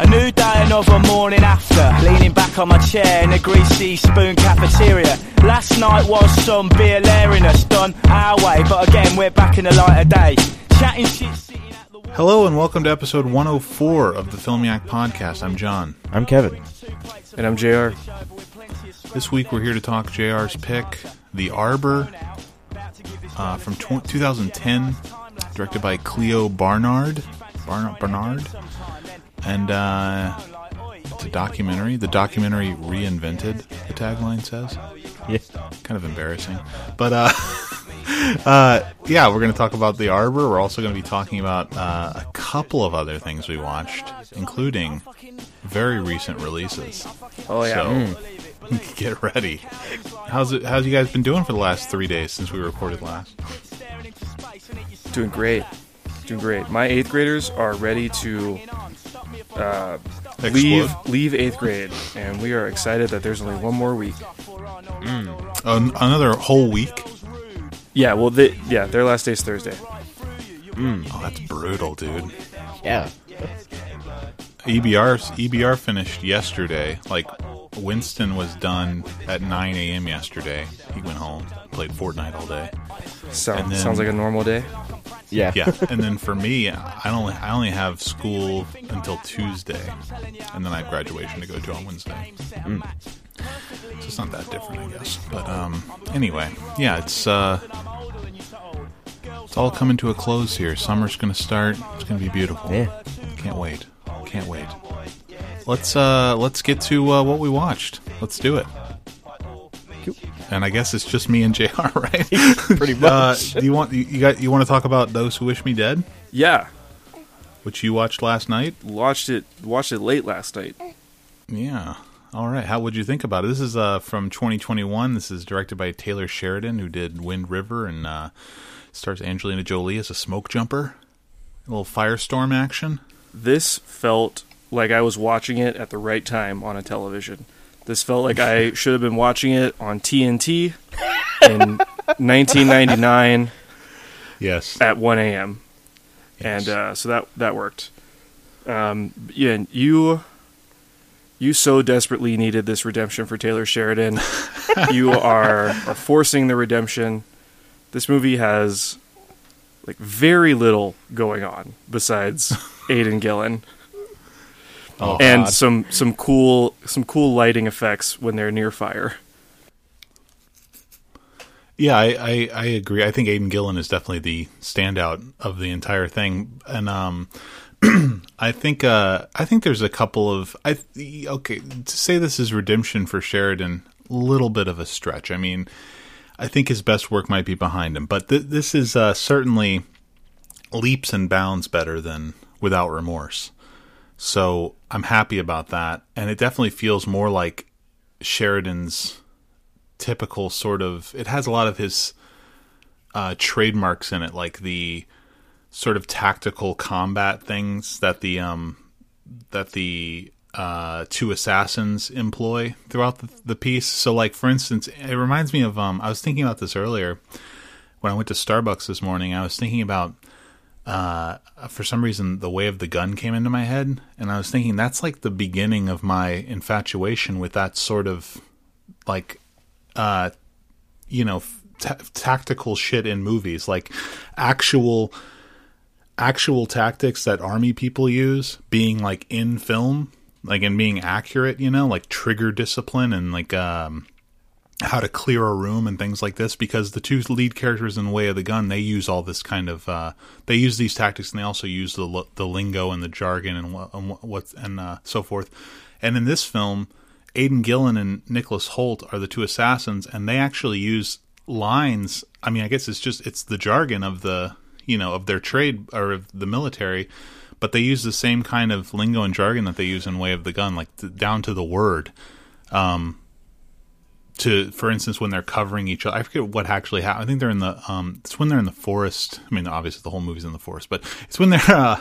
A new day, another morning after. Leaning back on my chair in the greasy spoon cafeteria. Last night was some beer lariness done our way, but again, we're back in the light of day. Chatting shit, sitting at the Hello and welcome to episode 104 of the Filmiac Podcast. I'm John. I'm Kevin. And I'm JR. This week we're here to talk JR's pick, The Arbor, uh, from tw- 2010, directed by Clio Barnard. Barn- Barnard. And uh, it's a documentary. The documentary reinvented, the tagline says. Yeah. Kind of embarrassing. But uh, uh, yeah, we're going to talk about The Arbor. We're also going to be talking about uh, a couple of other things we watched, including very recent releases. Oh yeah. So get ready. How's it? How's you guys been doing for the last three days since we recorded last? Doing great. Doing great. My eighth graders are ready to uh, leave leave eighth grade, and we are excited that there's only one more week. An- another whole week. Yeah. Well, they, yeah, their last day's Thursday. Oh, that's brutal, dude. Yeah. EBR EBR finished yesterday. Like Winston was done at 9 a.m. yesterday. He went home, played Fortnite all day. So And then- sounds like a normal day. Yeah. Yeah, and then for me, I only I only have school until Tuesday, and then I have graduation to go to on Wednesday. So it's not that different, I guess. But um, anyway, yeah, it's uh, it's all coming to a close here. Summer's gonna start. It's gonna be beautiful. Yeah. Can't wait. Can't wait. Let's uh let's get to uh, what we watched. Let's do it. And I guess it's just me and Jr. Right? Pretty Uh, much. do you want you, you got you want to talk about those who wish me dead, Yeah. which you watched last night? Watched it. Watched it late last night. Yeah. All right. How would you think about it? This is uh, from 2021. This is directed by Taylor Sheridan, who did Wind River, and uh, stars Angelina Jolie as a smoke jumper. A little firestorm action. This felt like I was watching it at the right time on a television. This felt like I should have been watching it on TNT in 1999 Yes. at 1 a.m. Yes. and uh, so that that worked. Um, yeah, you you so desperately needed this redemption for Taylor Sheridan. you are, are forcing the redemption. This movie has like very little going on besides Aidan Gillen oh, and God. some some cool some cool lighting effects when they're near fire. Yeah, I, I, I agree. I think Aidan Gillen is definitely the standout of the entire thing, and um, I think uh, I think there's a couple of I okay to say this is redemption for Sheridan, a little bit of a stretch. I mean, I think his best work might be behind him, but th- this is uh, certainly leaps and bounds better than Without Remorse. So I'm happy about that, and it definitely feels more like Sheridan's typical sort of it has a lot of his uh trademarks in it like the sort of tactical combat things that the um that the uh two assassins employ throughout the, the piece. So like for instance it reminds me of um i was thinking about this earlier when i went to starbucks this morning. I was thinking about uh for some reason the way of the gun came into my head and i was thinking that's like the beginning of my infatuation with that sort of like uh you know ta tactical shit in movies like actual actual tactics that army people use being like in film like and being accurate you know like trigger discipline and like um how to clear a room and things like this because the two lead characters in Way of the Gun they use all this kind of uh, they use these tactics and they also use the the lingo and the jargon and what and what and uh, so forth. And in this film, Aidan Gillen and Nicholas Hoult are the two assassins, and they actually use lines. I mean, I guess it's just it's the jargon of the you know of their trade or of the military, but they use the same kind of lingo and jargon that they use in Way of the Gun, like down to the word. Um, to for instance when they're covering each other i forget what actually happened i think they're in the um it's when they're in the forest. I mean obviously the whole movie's in the forest but it's when they're uh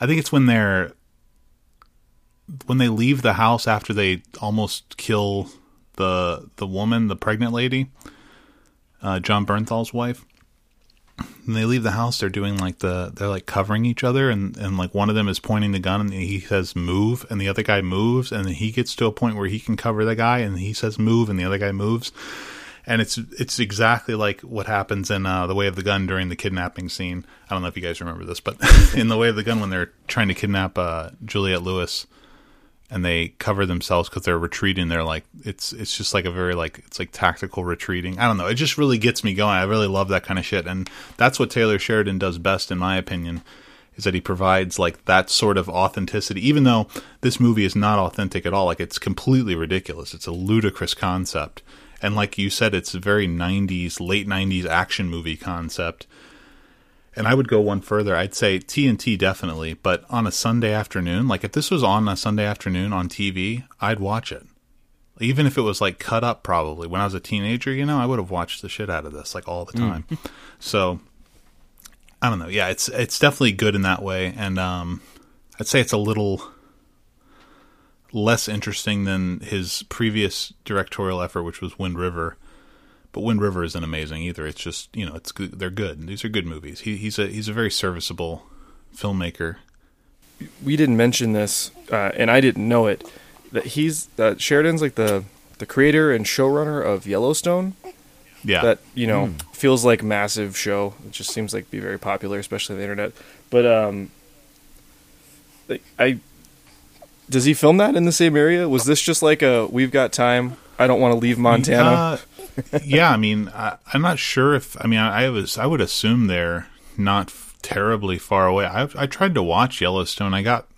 i think it's when they're when they leave the house after they almost kill the the woman the pregnant lady uh jon bernthal's wife when they leave the house, they're doing like the they're like covering each other, and and like one of them is pointing the gun, and he says move, and the other guy moves, and then he gets to a point where he can cover the guy, and he says move, and the other guy moves, and it's it's exactly like what happens in uh, the Way of the Gun during the kidnapping scene. I don't know if you guys remember this, but in the Way of the Gun when they're trying to kidnap uh, Juliette Lewis and they cover themselves because they're retreating. They're like it's it's just like a very like it's like tactical retreating. I don't know. It just really gets me going. I really love that kind of shit, and that's what Taylor Sheridan does best, in my opinion. Is that he provides like that sort of authenticity, even though this movie is not authentic at all. Like it's completely ridiculous. It's a ludicrous concept, and like you said, it's a very '90s, late '90s action movie concept and I would go one further. I'd say TNT definitely, but on a Sunday afternoon, like if this was on a Sunday afternoon on TV, I'd watch it. Even if it was like cut up, probably when I was a teenager, you know, I would have watched the shit out of this like all the time. Mm. so I don't know. Yeah, it's it's definitely good in that way, and um, I'd say it's a little less interesting than his previous directorial effort, which was Wind River but Wind River isn't amazing either. It's just you know it's good. They're good. These are good movies. He, he's a he's a very serviceable filmmaker. We didn't mention this, uh, and I didn't know it. That he's that Sheridan's like the the creator and showrunner of Yellowstone. Yeah, that you know mm. feels like massive show. It just seems like be very popular, especially on the internet. But um, I does he film that in the same area? Was this just like a we've got time? I don't want to leave Montana. Uh, yeah, I mean, I, am not sure if I mean I, I, was I would assume they're not terribly far away. I I tried to watch Yellowstone. I got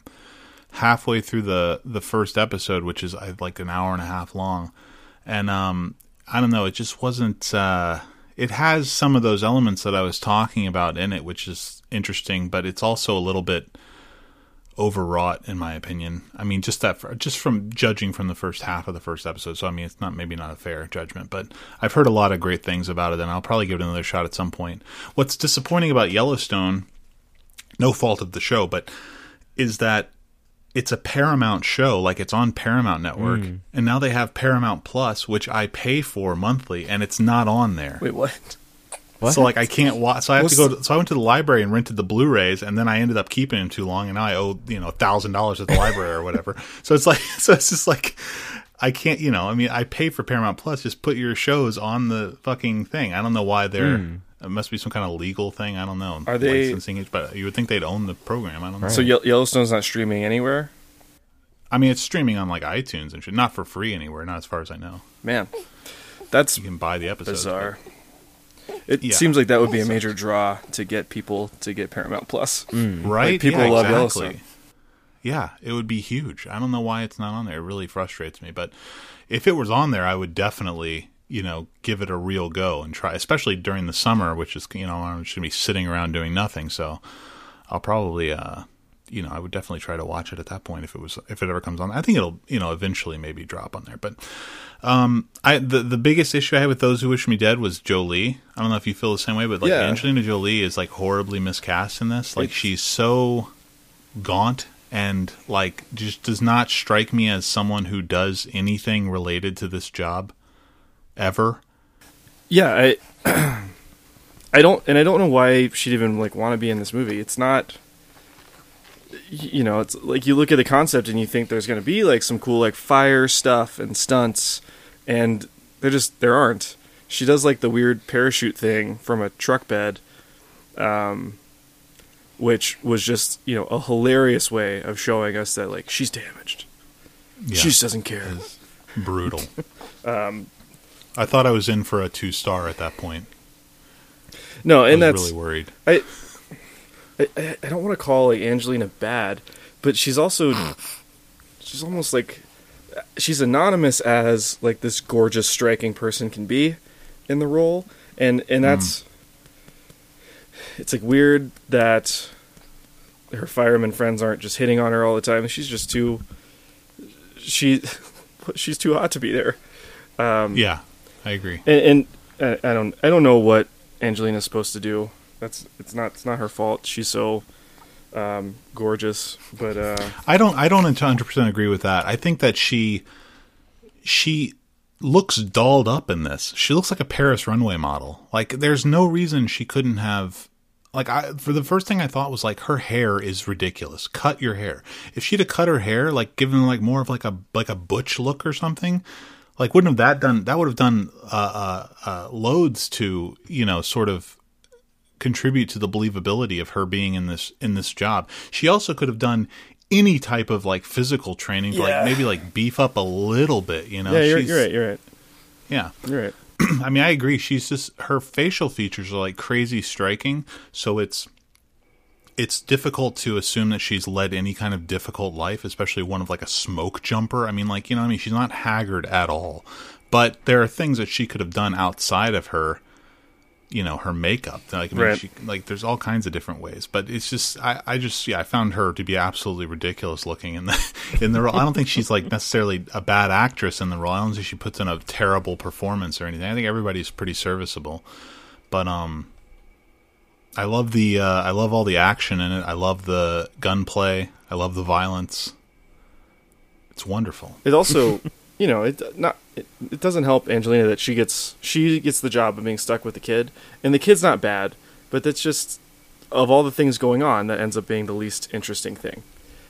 halfway through the the first episode, which is like an hour and a half long, and um, I don't know, it just wasn't. Uh, it has some of those elements that I was talking about in it, which is interesting, but it's also a little bit overwrought in my opinion. I mean, just that, just from judging from the first half of the first episode. So I mean, it's not maybe not a fair judgment, but I've heard a lot of great things about it, and I'll probably give it another shot at some point. What's disappointing about Yellowstone, no fault of the show, but is that it's a Paramount show, like it's on Paramount Network, mm. and now they have Paramount Plus, which I pay for monthly, and it's not on there. Wait, what? What? So like I can't watch. So I have What's to go. To, so I went to the library and rented the Blu-rays, and then I ended up keeping them too long, and now I owe you know thousand dollars at the library or whatever. So it's like so it's just like I can't. You know, I mean, I pay for Paramount Plus. Just put your shows on the fucking thing. I don't know why they're. Mm. It must be some kind of legal thing. I don't know. Are they licensing it? But you would think they'd own the program. I don't know. So Yellowstone's not streaming anywhere. I mean, it's streaming on like iTunes and shit, not for free anywhere. Not as far as I know. Man, that's you can buy the episodes. Bizarre. But. It yeah. seems like that would be a major draw to get people to get Paramount Plus. Mm. Right? Like people yeah, love exactly. Yellowstone. Yeah, it would be huge. I don't know why it's not on there. It really frustrates me. But if it was on there, I would definitely, you know, give it a real go and try, especially during the summer, which is, you know, I'm just going to be sitting around doing nothing. So I'll probably, uh, you know, I would definitely try to watch it at that point if it was if it ever comes on. I think it'll, you know, eventually maybe drop on there. But um, I the the biggest issue I had with those who wish me dead was Jolie. I don't know if you feel the same way, but like yeah. Angelina Jolie is like horribly miscast in this. Like she's so gaunt and like just does not strike me as someone who does anything related to this job ever. Yeah, I I don't and I don't know why she'd even like want to be in this movie. It's not you know, it's like you look at the concept and you think there's going to be like some cool like fire stuff and stunts, and there just there aren't. She does like the weird parachute thing from a truck bed, um, which was just you know a hilarious way of showing us that like she's damaged. Yeah. She just doesn't care. brutal. um, I thought I was in for a two star at that point. No, and that's really worried. I I, I don't want to call like Angelina bad, but she's also she's almost like she's anonymous as like this gorgeous, striking person can be in the role, and and that's mm. it's like weird that her fireman friends aren't just hitting on her all the time. She's just too she she's too hot to be there. Um, yeah, I agree. And, and I don't I don't know what Angelina's supposed to do. That's it's not it's not her fault. She's so um, gorgeous, but uh, I don't I don't 100 percent agree with that. I think that she she looks dolled up in this. She looks like a Paris runway model. Like there's no reason she couldn't have like I for the first thing I thought was like her hair is ridiculous. Cut your hair. If she'd have cut her hair, like given like more of like a like a butch look or something, like wouldn't have that done that would have done uh, uh, uh, loads to you know sort of contribute to the believability of her being in this in this job. She also could have done any type of like physical training to Yeah. like maybe like beef up a little bit. You know, yeah, you're, She's- you're right. You're right. Yeah, You're right. I mean, I agree. She's just her facial features are like crazy striking, so it's it's difficult to assume that she's led any kind of difficult life, especially one of like a smoke jumper. I mean, like you know, what I mean, she's not haggard at all, but there are things that she could have done outside of her, you know, her makeup. Like I mean, Right. she like there's all kinds of different ways, but it's just I I just yeah I found her to be absolutely ridiculous looking in the in the role. I don't think she's like necessarily a bad actress in the role. I don't think she puts in a terrible performance or anything. I think everybody's pretty serviceable, but um. I love the uh, I love all the action in it. I love the gunplay. I love the violence. It's wonderful. It also, you know, it not it, it doesn't help Angelina that she gets she gets the job of being stuck with the kid, and the kid's not bad, but that's just of all the things going on that ends up being the least interesting thing.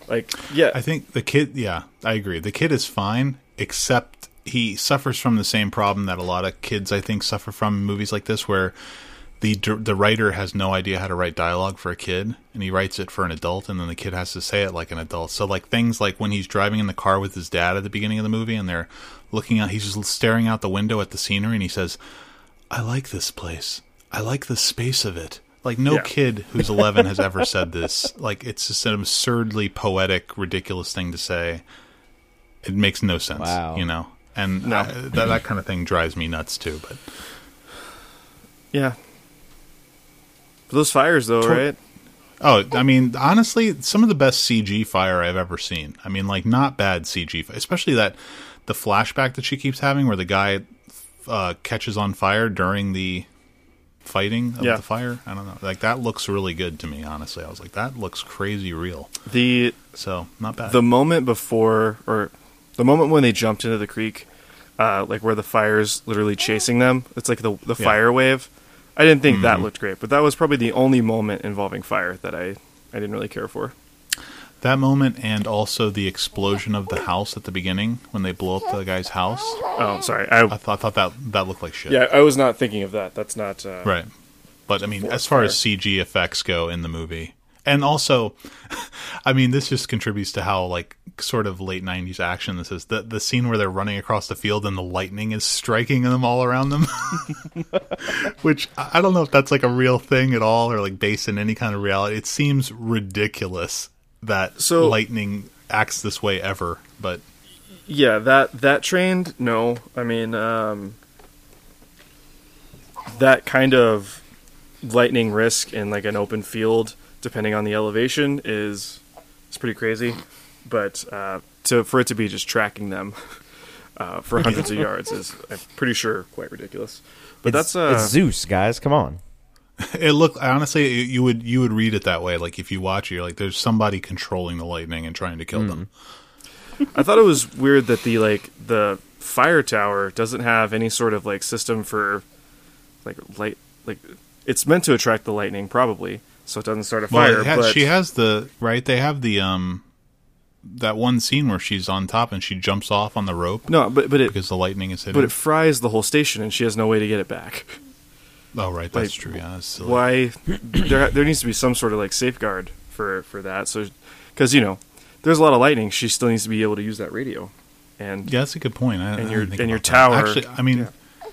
Like, yeah, I think the kid. Yeah, I agree. The kid is fine, except he suffers from the same problem that a lot of kids I think suffer from in movies like this, where the the writer has no idea how to write dialogue for a kid, and he writes it for an adult, and then the kid has to say it like an adult. So like things like when he's driving in the car with his dad at the beginning of the movie, and they're looking out, he's just staring out the window at the scenery, and he says, "I like this place. I like the space of it." Like no Yeah. kid who's 11 has ever said this. Like it's just an absurdly poetic, ridiculous thing to say. It makes no sense, Wow. you know. And No. uh, that that kind of thing drives me nuts too. But yeah. But those fires, though, Tor- right? oh, I mean, honestly, some of the best CG fire I've ever seen. I mean, like not bad CG, fi- especially that the flashback that she keeps having where the guy uh, catches on fire during the fighting of Yeah. the fire. I don't know, like that looks really good to me. Honestly, I was like, that looks crazy real. The So not bad. the moment before, or the moment when they jumped into the creek, uh, like where the fire's literally chasing them. It's like the the Yeah. fire wave. I didn't think Mhm. that looked great, but that was probably the only moment involving fire that I I didn't really care for. That moment and also the explosion of the house at the beginning when they blow up the guy's house. Oh, sorry. I I thought, I thought that that looked like shit. yeah, I was not thinking of that. That's not uh, Right. But I mean, as far as. CG effects go in the movie, and also, I mean, this just contributes to how like sort of late '90s action this is. The the scene where they're running across the field and the lightning is striking them all around them, which I don't know if that's like a real thing at all or like based in any kind of reality. It seems ridiculous that So- lightning acts this way ever, but Yeah, that that trained. No, I mean um, that kind of lightning risk in like an open field, depending on the elevation, is is pretty crazy. But uh, to for it to be just tracking them uh, for hundreds of yards is, I'm pretty sure, quite ridiculous. But It's, that's uh, it's Zeus, guys. Come on. It looked honestly, you- would you would read it that way. Like if you watch it, you're like, there's somebody controlling the lightning and trying to kill them. I thought it was weird that the like the fire tower doesn't have any sort of like system for like light like it's meant to attract the lightning probably so it doesn't start a fire has, but she has the right. They have the um that one scene where she's on top and she jumps off on the rope no but but it because the lightning is hitting. but it fries the whole station and she has no way to get it back oh, right, that's like, true. Yeah, that's silly. why there there needs to be some sort of like safeguard for for that so because you know there's a lot of lightning she still needs to be able to use that radio and Yeah, that's a good point. I, I And didn't your- think and your about that. tower- Actually, I mean, yeah.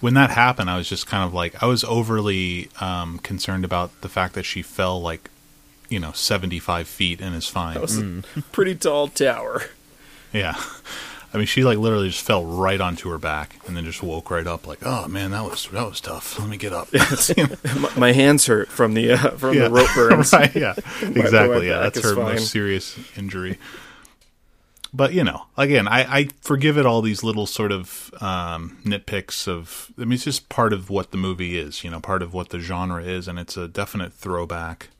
when that happened, I was just kind of like I was overly um, concerned about the fact that she fell like you know seventy five feet and is fine. that was a pretty tall tower Yeah. I mean, she like literally just fell right onto her back and then just woke right up, like, "Oh man, that was that was tough. Let me get up." my, my hands hurt from the uh, from Yeah. the rope burns right? Yeah, exactly. Yeah, that's her fine. most serious injury. But you know, again, I, I forgive it all these little sort of um, nitpicks of. I mean, it's just part of what the movie is. You know, part of what the genre is, and it's a definite throwback.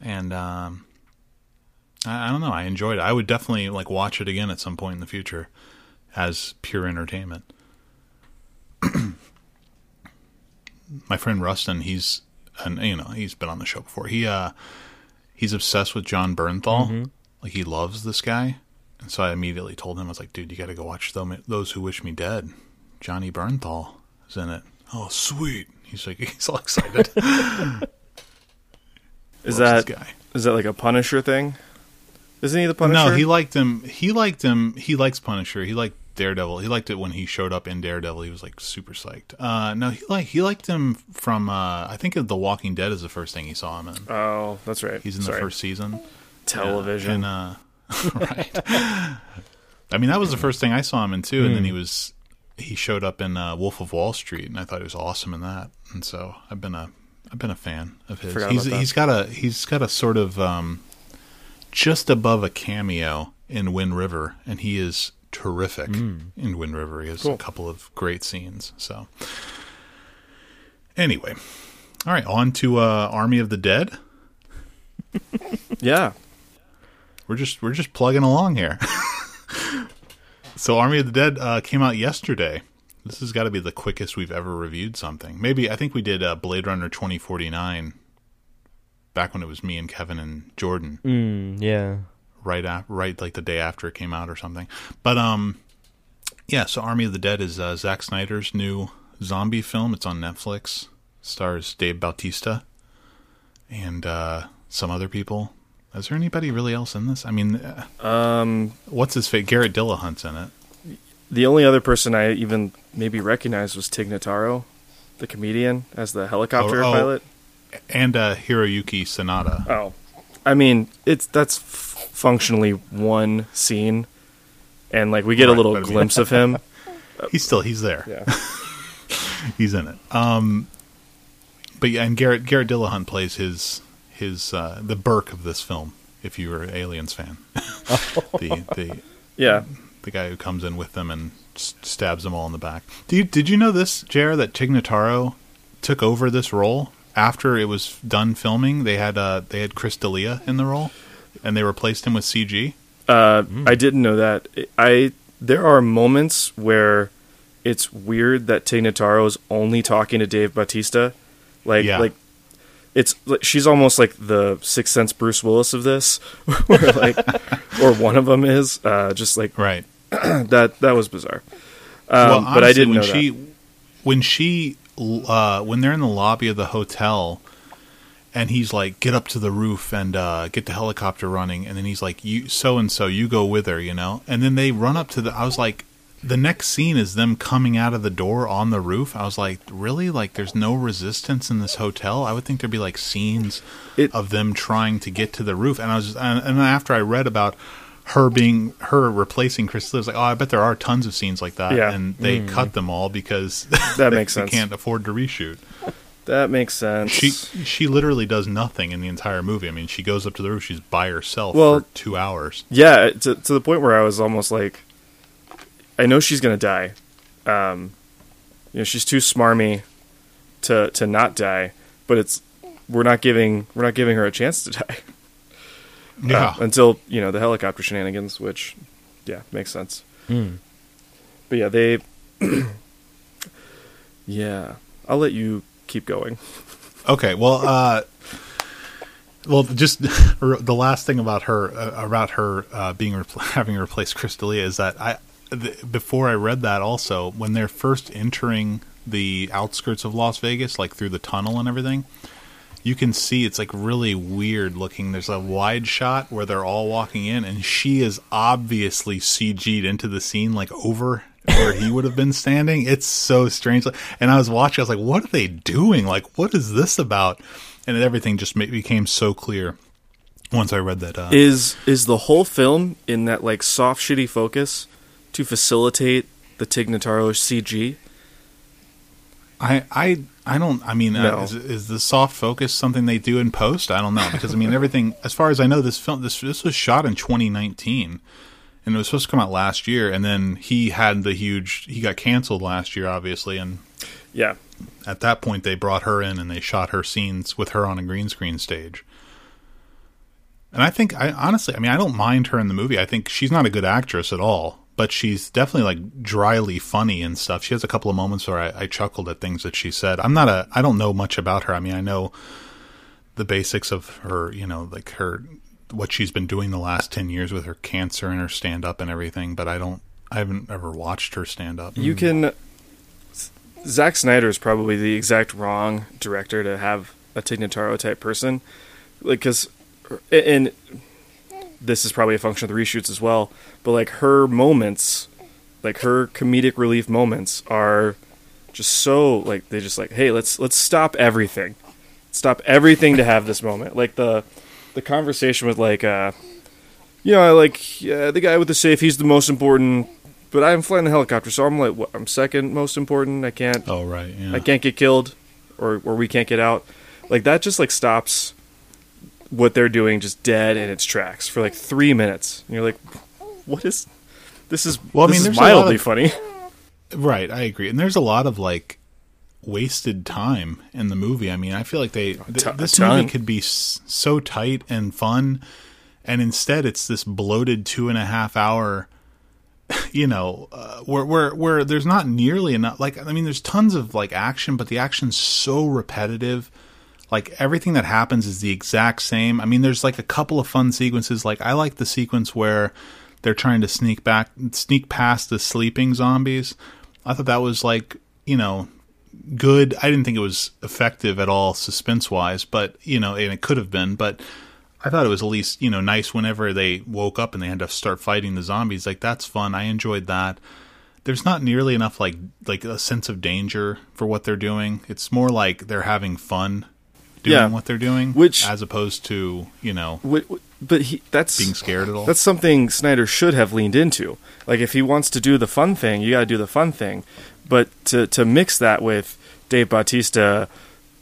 And um, I, I don't know. I enjoyed it. I would definitely like watch it again at some point in the future as pure entertainment. My friend Rustin, he's and you know he's been on the show before. He uh he's obsessed with Jon Bernthal. Like he loves this guy, and so I immediately told him I was like, dude, you got to go watch Those Those Who Wish Me Dead. Johnny Bernthal is in it. Oh, sweet. He's like he's all excited. Is that guy? is that like a Punisher thing? Isn't he the Punisher? No, he liked him. He liked him. He likes Punisher. He liked Daredevil. He liked it when he showed up in Daredevil. He was like super psyched. Uh, no, he like he liked him from. Uh, I think The Walking Dead is the first thing he saw him in. Oh, that's right. He's in Sorry. the first season. television. And, uh, right. I mean, that was the first thing I saw him in too, and then he was he showed up in uh, Wolf of Wall Street, and I thought he was awesome in that. And so I've been a I've been a fan of his. Forgot He's he's got a he's got a sort of um, just above a cameo in Wind River, and he is terrific in Wind River. He has Cool. a couple of great scenes. So anyway, all right, on to uh, Army of the Dead. yeah. We're just we're just plugging along here. so Army of the Dead uh, came out yesterday. This has got to be the quickest we've ever reviewed something. Maybe I think we did uh, Blade Runner twenty forty nine back when it was me and Kevin and Jordan. Mm, yeah. Right af- right like the day after it came out or something. But um, yeah. So Army of the Dead is uh, Zack Snyder's new zombie film. It's on Netflix. Stars Dave Bautista and uh, some other people. Is there anybody really else in this? I mean, uh, Um, what's his face? Garrett Dillahunt's in it. the only other person I even maybe recognized was Tig Notaro, the comedian, as the helicopter Oh, oh. pilot. and uh, Hiroyuki Sanada. Oh, I mean, it's that's functionally one scene, and like we get a little but I glimpse of him. He's still he's there. Yeah, He's in it. Um, but yeah, and Garrett Garrett Dillahunt plays his his uh, the Burke of this film. If you were an Aliens fan, the the yeah. the guy who comes in with them and s- stabs them all in the back. Did you, did you know this, Jared? That Tig Notaro took over this role after it was done filming. They had uh, they had Chris D'Elia in the role, and they replaced him with CG. Uh, Hmm. I didn't know that. I there are moments where it's weird that Tig Notaro is only talking to Dave Bautista, like Yeah. like it's like she's almost like the Sixth Sense Bruce Willis of this, where like or one of them is uh, just like Right. that. That was bizarre. well, Um, but I didn't when know she that. when she uh, when they're in the lobby of the hotel. And he's like, "Get up to the roof and uh, get the helicopter running." And then he's like, "You so and so, you go with her," you know. And then they run up to the. I was like, the next scene is them coming out of the door on the roof. I was like, really? Like, there's no resistance in this hotel? I would think there'd be like scenes It- of them trying to get to the roof. And I was, just, and, and then after I read about her being her replacing Chris, I was like, oh, I bet there are tons of scenes like that, Yeah. and they cut them all because That they- makes sense. They can't afford to reshoot. That makes sense. She she literally does nothing in the entire movie. I mean, she goes up to the roof, she's by herself Well- for two hours. Yeah, to to the point where I was almost like, I know she's gonna die. Um, you know, she's too smarmy to to not die, but it's we're not giving we're not giving her a chance to die Yeah, Uh, until you know the helicopter shenanigans, which yeah makes sense. Mm. But yeah, they yeah, I'll let you keep going. Okay, well, uh, well, just the last thing about her uh, about her uh, being having replaced Chris D'Elia is that I th- before I read that also when they're first entering the outskirts of Las Vegas, like through the tunnel and everything, you can see it's like really weird looking. There's a wide shot where they're all walking in, and she is obviously CG'd into the scene, like over where he would have been standing. It's so strange. And I was watching, I was like, what are they doing? Like, what is this about? And everything just became so clear once I read that. Uh, Is is the whole film in that like soft shitty focus to facilitate the Tig Notaro CG? I, I, I don't. I mean, No. uh, is, is the soft focus something they do in post? I don't know because I mean everything. As far as I know, this film this this was shot in 2019, and it was supposed to come out last year. And then he had the huge. He got canceled last year, obviously, and Yeah, at that point they brought her in and they shot her scenes with her on a green screen stage. And I think, I honestly, I mean, I don't mind her in the movie. I think she's not a good actress at all, but she's definitely like dryly funny and stuff. She has a couple of moments where I, I chuckled at things that she said. I'm not a I don't know much about her. I mean, I know the basics of her, you know, like her what she's been doing the last 10 years with her cancer and her stand up and everything, but I don't I haven't ever watched her stand up. You mm. can. Zack Snyder is probably the exact wrong director to have a Tig Notaro type person, like because, and this is probably a function of the reshoots as well. But like her moments, like her comedic relief moments, are just so like they just like, hey, let's let's stop everything, stop everything to have this moment. Like the the conversation with like, uh, you know, like yeah, the guy with the safe, he's the most important but I'm flying the helicopter, so I'm like, what, I'm second most important. I can't. Oh right, yeah. I can't get killed, or or we can't get out. Like that just like stops what they're doing just dead in its tracks for like three minutes. And you're like, what is? This is well. I mean, there's mildly of, funny. Right, I agree, and there's a lot of like wasted time in the movie. I mean, I feel like they th- this movie could be s- so tight and fun, and instead it's this bloated two and a half hour you know, uh, where where where there's not nearly enough. Like, I mean, there's tons of like action, but the action's so repetitive. Like everything that happens is the exact same. I mean, there's like a couple of fun sequences. Like I like the sequence where they're trying to sneak back, sneak past the sleeping zombies. I thought that was like you know good. I didn't think it was effective at all suspense wise, but you know, and it could have been, but I thought it was at least you know nice whenever they woke up and they had to start fighting the zombies. Like that's fun. I enjoyed that. There's not nearly enough like like a sense of danger for what they're doing. It's more like they're having fun doing yeah. what they're doing, which as opposed to you know. but he that's being scared at all. That's something Snyder should have leaned into. Like if he wants to do the fun thing, you got to do the fun thing. But to to mix that with Dave Bautista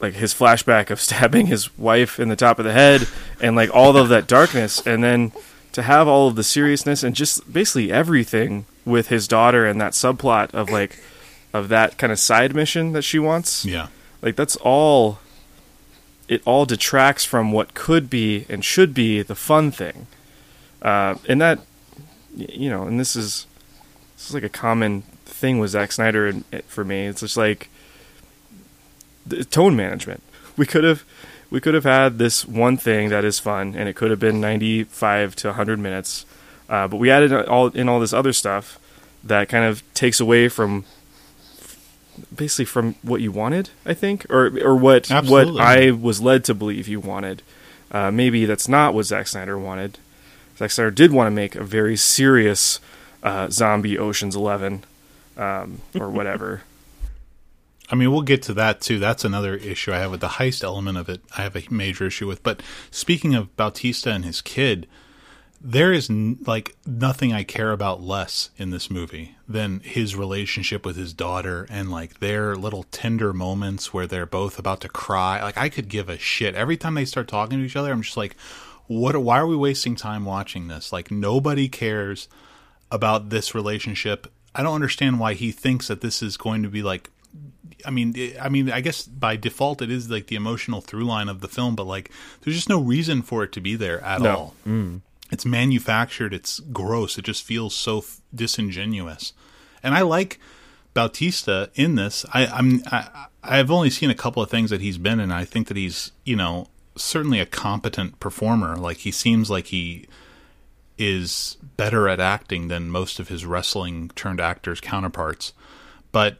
like his flashback of stabbing his wife in the top of the head and like all of that darkness and then to have all of the seriousness and just basically everything with his daughter and that subplot of like of that kind of side mission that she wants. Yeah. Like that's all it all detracts from what could be and should be the fun thing. Uh, and that you know, and this is this is like a common thing with Zack Snyder and for me. It's just like tone management. We could have we could have had this one thing that is fun, and it could have been 95 to 100 minutes, uh, but we added all in all this other stuff that kind of takes away from basically from what you wanted, I think, or or what Absolutely. what I was led to believe you wanted. Uh, maybe that's not what Zack Snyder wanted. Zack Snyder did want to make a very serious uh, zombie Ocean's Eleven um, or whatever. I mean, we'll get to that too. That's another issue I have with the heist element of it. I have a major issue with. But speaking of Bautista and his kid, there is n- like nothing I care about less in this movie than his relationship with his daughter and like their little tender moments where they're both about to cry. Like I could give a shit every time they start talking to each other. I'm just like, what? Why are we wasting time watching this? Like nobody cares about this relationship. I don't understand why he thinks that this is going to be like I mean, I mean, I guess by default it is like the emotional through line of the film, but like, there's just no reason for it to be there at no. all. Mm. It's manufactured. It's gross. It just feels so f- disingenuous. And I like Bautista in this. I, I'm I, I've only seen a couple of things that he's been in. I think that he's you know certainly a competent performer. Like he seems like he is better at acting than most of his wrestling turned actors counterparts. But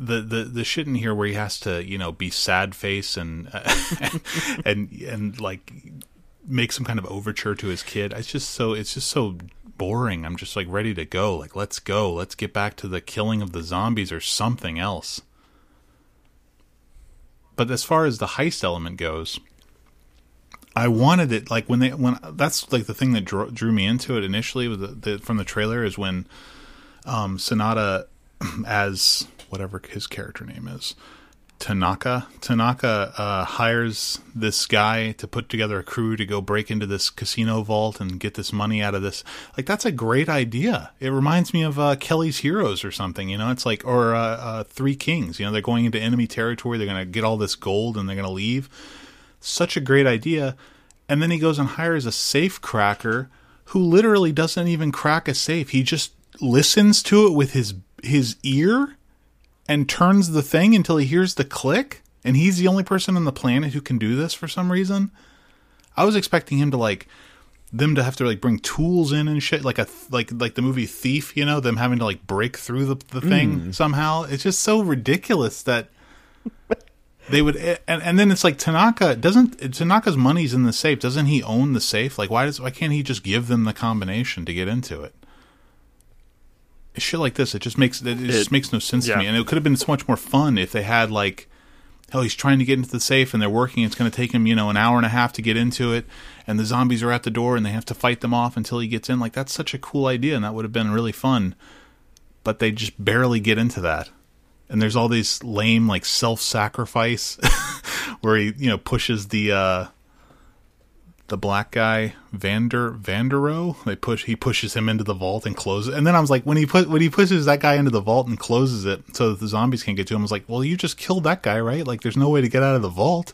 the the the shit in here where he has to you know be sad face and uh, and and like make some kind of overture to his kid. It's just so it's just so boring. I'm just like ready to go. Like let's go. Let's get back to the killing of the zombies or something else. But as far as the heist element goes, I wanted it like when they when that's like the thing that drew, drew me into it initially with the, the, from the trailer is when um Sanada as whatever his character name is. Tanaka. Tanaka uh, hires this guy to put together a crew to go break into this casino vault and get this money out of this. Like that's a great idea. It reminds me of uh, Kelly's Heroes or something. You know, it's like or uh, uh Three Kings. You know, they're going into enemy territory. They're going to get all this gold and they're going to leave. Such a great idea. And then he goes and hires a safe cracker who literally doesn't even crack a safe. He just listens to it with his his ear and turns the thing until he hears the click and he's the only person on the planet who can do this for some reason. I was expecting him to like them to have to like bring tools in and shit like a like like the movie Thief, you know, them having to like break through the the thing mm. somehow. It's just so ridiculous that they would and, and then it's like Tanaka doesn't Tanaka's money's in the safe. Doesn't he own the safe? Like why does why can't he just give them the combination to get into it? Shit like this, it just makes it, it just makes no sense yeah. to me. And it could have been so much more fun if they had like hell he's trying to get into the safe and they're working it's going to take him you know an hour and a half to get into it and the zombies are at the door and they have to fight them off until he gets in like that's such a cool idea and that would have been really fun but they just barely get into that and there's all these lame like self-sacrifice where he you know pushes the uh the black guy Vander Vandero. They push he pushes him into the vault and closes and then I was like when he put when he pushes that guy into the vault and closes it so that the zombies can't get to him I was like well you just killed that guy right? Like there's no way to get out of the vault.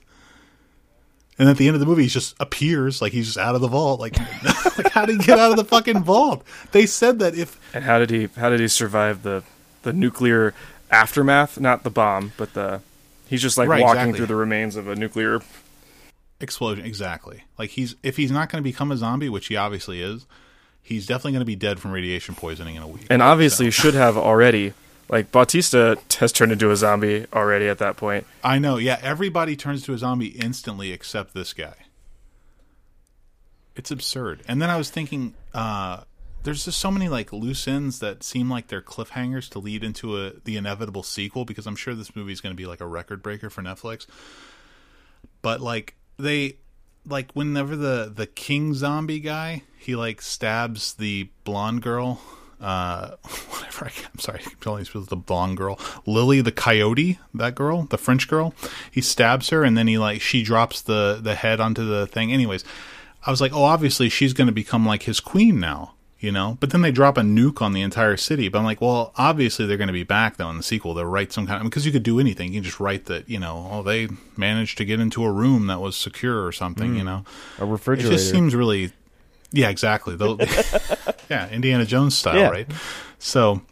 And at the end of the movie he just appears like he's just out of the vault. Like like how did he get out of the fucking vault? They said that if And how did he how did he survive the the nuclear aftermath? Not the bomb, but the he's just like Right, walking exactly. through the remains of a nuclear. explosion exactly like he's if he's not going to become a zombie which he obviously is he's definitely going to be dead from radiation poisoning in a week And obviously should have already. Like Bautista has turned into a zombie already at that point. I know. Yeah, everybody turns to a zombie instantly except this guy. It's absurd. And then I was thinking, uh, there's just so many like loose ends that seem like they're cliffhangers to lead into a the inevitable sequel because I'm sure this movie is going to be like a record breaker for Netflix. But like they like whenever the the king zombie guy he like stabs the blonde girl uh whatever I, i'm sorry i'm telling you the blonde girl lily the coyote that girl the french girl he stabs her and then he like she drops the the head onto the thing anyways i was like oh obviously she's going to become like his queen now you know? But then they drop a nuke on the entire city. But i'm like well obviously they're going to be back though in the sequel. They'll write some kind of because you could do anything. You can just write that you know oh they managed to get into a room that was secure or something you hmm. know? A refrigerator. it just seems really yeah exactly. Yeah indiana jones style Yeah. right? So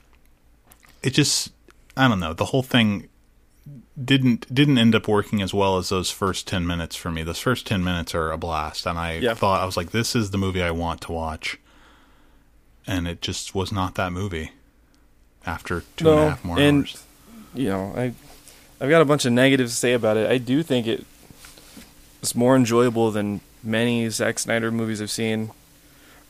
it just i don't know. The whole thing didn't didn't end up working as well as those first 10 minutes for me. Those first 10 minutes are a blast and i Yeah. thought i was like this is the movie i want to watch and it just was not that movie after two and a half more and hours you know, I I've got a bunch of negatives to say about it. I do think it is more enjoyable than many Zack Snyder movies I've seen.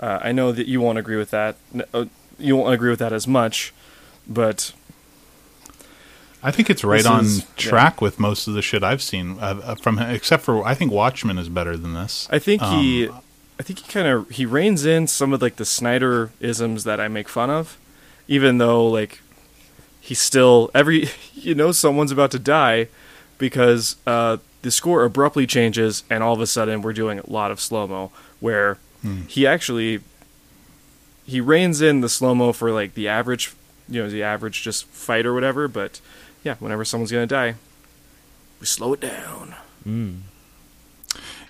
Uh, I know that you won't agree with that. Uh, You won't agree with that as much, but I think it's right on is- yeah. track with most of the shit I've seen uh, uh, from him, except for I think Watchmen is better than this. I think he, Um, I think he kind of he reins in some of like the Snyder isms that I make fun of, even though like he's still every you know someone's about to die because uh, the score abruptly changes and all of a sudden we're doing a lot of slow mo where he actually he reins in the slow mo for like the average you know the average just fight or whatever, but yeah, whenever someone's gonna die, we slow it down.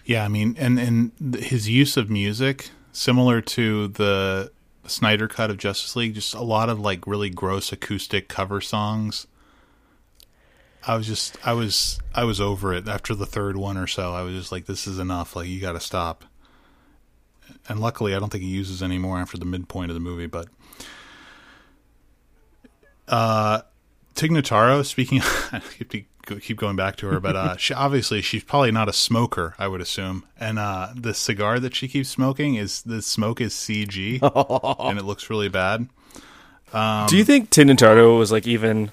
Yeah, I mean, and and his use of music similar to the Snyder cut of Justice League, just a lot of like really gross acoustic cover songs. I was just, I was, I was over it after the third one or so. I was just like, this is enough. Like, you got to stop. And luckily, I don't think he uses any more after the midpoint of the movie. But uh, Tig Notaro, speaking, I keep keep going back to her, but uh, she obviously she's probably not a smoker, I would assume. And uh, the cigar that she keeps smoking is the smoke is CG, and it looks really bad. Um, Do you think Tintintardo was like even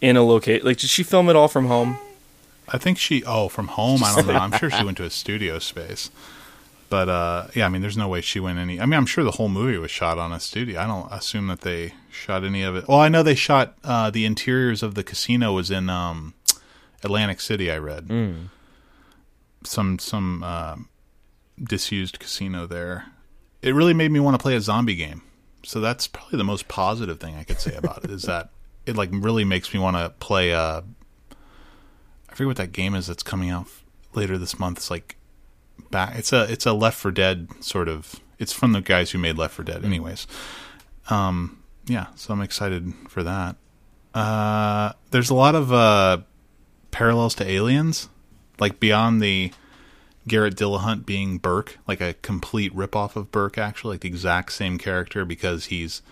in a location? Like, did she film it all from home? I think she. Oh, from home. I don't know. I'm sure she went to a studio space. But uh, yeah, I mean, there's no way she went any. I mean, I'm sure the whole movie was shot on a studio. I don't assume that they shot any of it. Well, I know they shot uh, the interiors of the casino was in um, Atlantic City. I read some some uh, disused casino there. It really made me want to play a zombie game. So that's probably the most positive thing I could say about it is that it like really makes me want to play uh I forget what that game is that's coming out later this month. It's like back. It's a it's a Left 4 Dead sort of. It's from the guys who made Left 4 Dead, anyways. Um, yeah, so I'm excited for that. Uh, there's a lot of uh, parallels to Aliens, like beyond the Garrett Dillahunt being Burke, like a complete ripoff of Burke, actually, like the exact same character because he's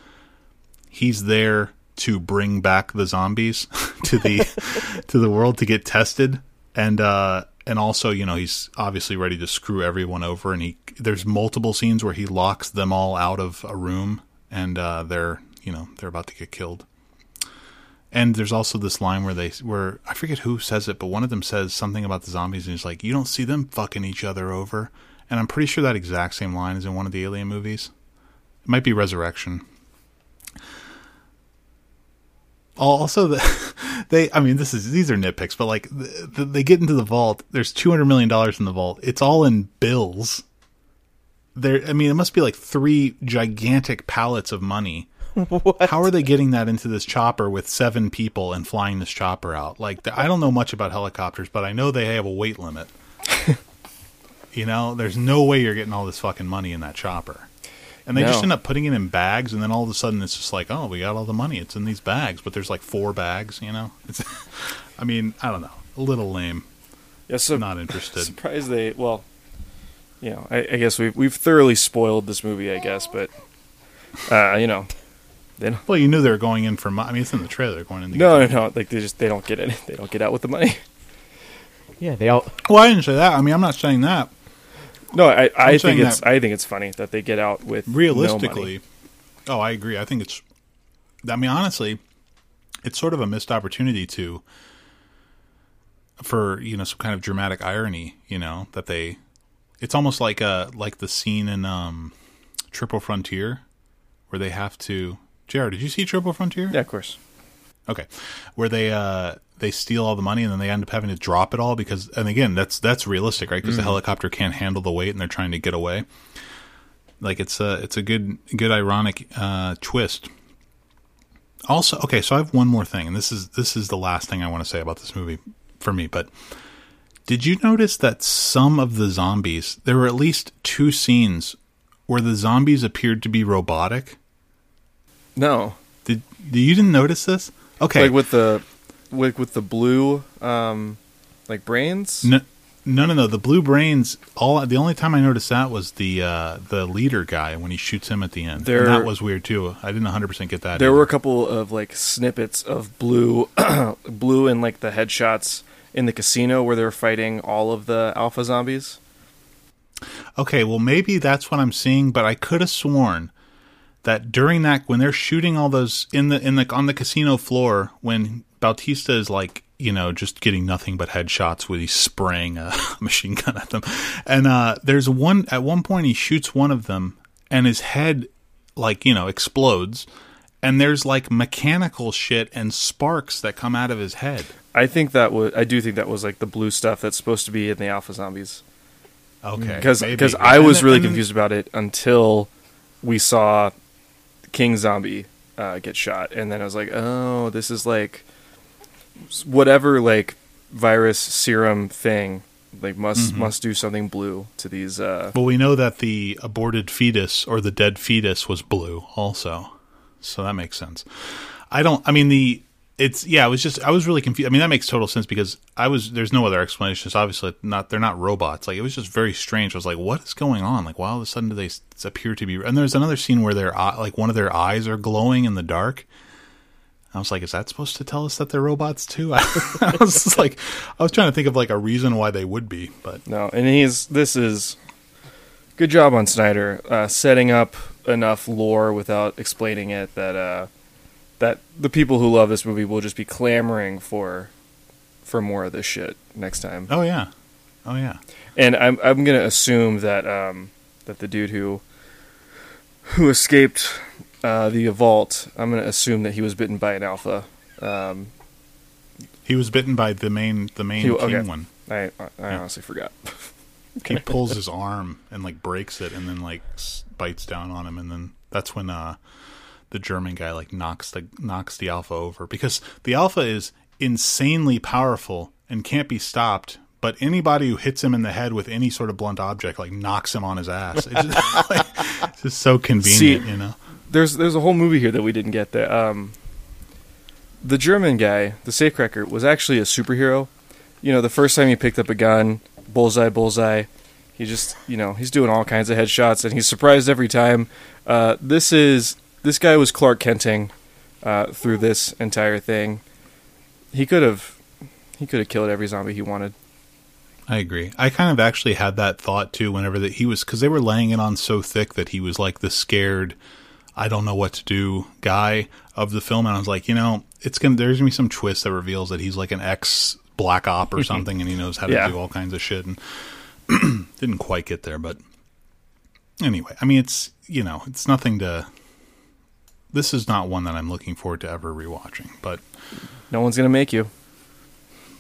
he's there to bring back the zombies to the to the world to get tested, and uh, and also you know he's obviously ready to screw everyone over, and he there's multiple scenes where he locks them all out of a room, and uh, they're you know they're about to get killed. And there's also this line where they where I forget who says it, but one of them says something about the zombies, and he's like, "You don't see them fucking each other over." And I'm pretty sure that exact same line is in one of the Alien movies. It might be Resurrection. Also, the, they I mean, this is these are nitpicks, but like the, the, they get into the vault. There's 200 million dollars in the vault. It's all in bills. There, I mean, it must be like three gigantic pallets of money What? how are they getting that into this chopper with seven people and flying this chopper out? Like, I don't know much about helicopters, but I know they have a weight limit. you know, there's no way you're getting all this fucking money in that chopper. And they No. just end up putting it in bags, and then all of a sudden it's just like, oh, we got all the money. It's in these bags, but there's like four bags. You know, it's. I mean, I don't know, a little lame. Yeah, so Not interested. surprised they. Well, you know, I, I guess we've we've thoroughly spoiled this movie. I guess, but uh, you know, they don't, Well, you knew they were going in for. Mo- I mean, it's in the trailer. They're going in. To no, no, no. Like they just they don't get it. They don't get out with the money. Yeah, they all. Well, I didn't say that. I mean, I'm not saying that. No, I, I I'm think it's that- I think it's funny that they get out with no money. realistically oh i agree i think it's i mean honestly it's sort of a missed opportunity to for you know some kind of dramatic irony you know that they it's almost like uh like the scene in um triple frontier where they have to jared did you see triple frontier Yeah, of course. Okay, where they uh they steal all the money and then they end up having to drop it all because and again that's that's realistic right because the helicopter can't handle the weight and they're trying to get away. Like it's a it's a good good ironic uh, twist. Also, okay, so I have one more thing, and this is this is the last thing I want to say about this movie for me. But did you notice that some of the zombies there were at least two scenes where the zombies appeared to be robotic? No, Did, you didn't notice this? Okay, like with the with with the blue um like brains. No, no, no, no. The blue brains. All the only time I noticed that was the uh, the leader guy when he shoots him at the end. There- and that was weird too. I didn't 100 percent get that. There either. were a couple of like snippets of blue, blue in like the headshots in the casino where they were fighting all of the alpha zombies. okay. Well, maybe that's what I'm seeing, but I could have sworn that during that when they're shooting all those in the in the on the casino floor when Bautista is like you know just getting nothing but headshots with he's spraying a machine gun at them, and uh, there's one at one point he shoots one of them and his head like you know explodes. And there's like mechanical shit and sparks that come out of his head. I think that was. I do think that was like the blue stuff that's supposed to be in the alpha zombies. Okay, Because because I was then- really confused about it until we saw King Zombie uh, get shot, and then I was like, oh, this is like whatever like virus serum thing. Like must Mhm. must do something blue to these. Uh, Well, we know that the aborted fetus or the dead fetus was blue, also, so that makes sense. I don't. I mean, the it's yeah. I was just I was really confused. I mean, that makes total sense because I was there's no other explanation. It's obviously not they're not robots. Like it was just very strange. I was like, what is going on? Like, why all of a sudden do they appear to be? And there's another scene where their eye- like one of their eyes are glowing in the dark. I was like, is that supposed to tell us that they're robots too? I was just like, I was trying to think of like a reason why they would be, but No, and he's this is good job on Snyder uh, setting up enough lore without explaining it that uh, that the people who love this movie will just be clamoring for for more of this shit next time. oh yeah, oh yeah. And I'm I'm gonna assume that um, that the dude who who escaped uh, the vault, I'm gonna assume that he was bitten by an alpha. Um, He was bitten by the main the main He- okay. one. I I honestly forgot. He pulls his arm and like breaks it, and then like bites down on him, and then that's when uh the German guy like knocks the knocks the alpha over because the alpha is insanely powerful and can't be stopped. But anybody who hits him in the head with any sort of blunt object like knocks him on his ass. It's just, like, it's just so convenient, See, you know. there's there's a whole movie here that we didn't get. That um, the German guy, the safecracker, was actually a superhero. You know, the first time he picked up a gun, bullseye, bullseye. He just, you know, he's doing all kinds of headshots, and he's surprised every time. Uh, this is this guy was Clark Kenting uh, through this entire thing. He could have he could have killed every zombie he wanted. I agree. I kind of actually had that thought too. Whenever that he was, because they were laying it on so thick that he was like the scared, I don't know what to do guy of the film, and I was like, you know, it's gonna there's gonna be some twist that reveals that he's like an ex black op or something, and he knows how to Yeah. do all kinds of shit, and didn't quite get there, but anyway, I mean, it's you know, it's nothing to. This is not one that I'm looking forward to ever rewatching, but No one's gonna make you.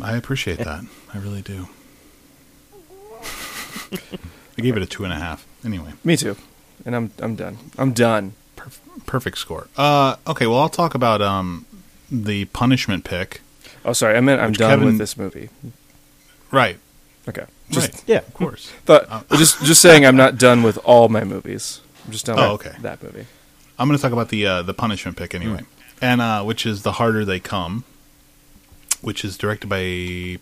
I appreciate that. I really do. I gave it a two and a half. Anyway, Me too. And I'm I'm done. I'm done. perfect score. Uh, okay, well, I'll talk about um the punishment pick. Oh, sorry. I meant I'm done Kevin- with this movie. Right, Okay. Just right, Yeah. of course. thought just just saying I'm not done with all my movies. I'm just done Oh, with okay. that movie. I'm going to talk about the uh, the punishment pick anyway, and uh, which is the harder they come, which is directed by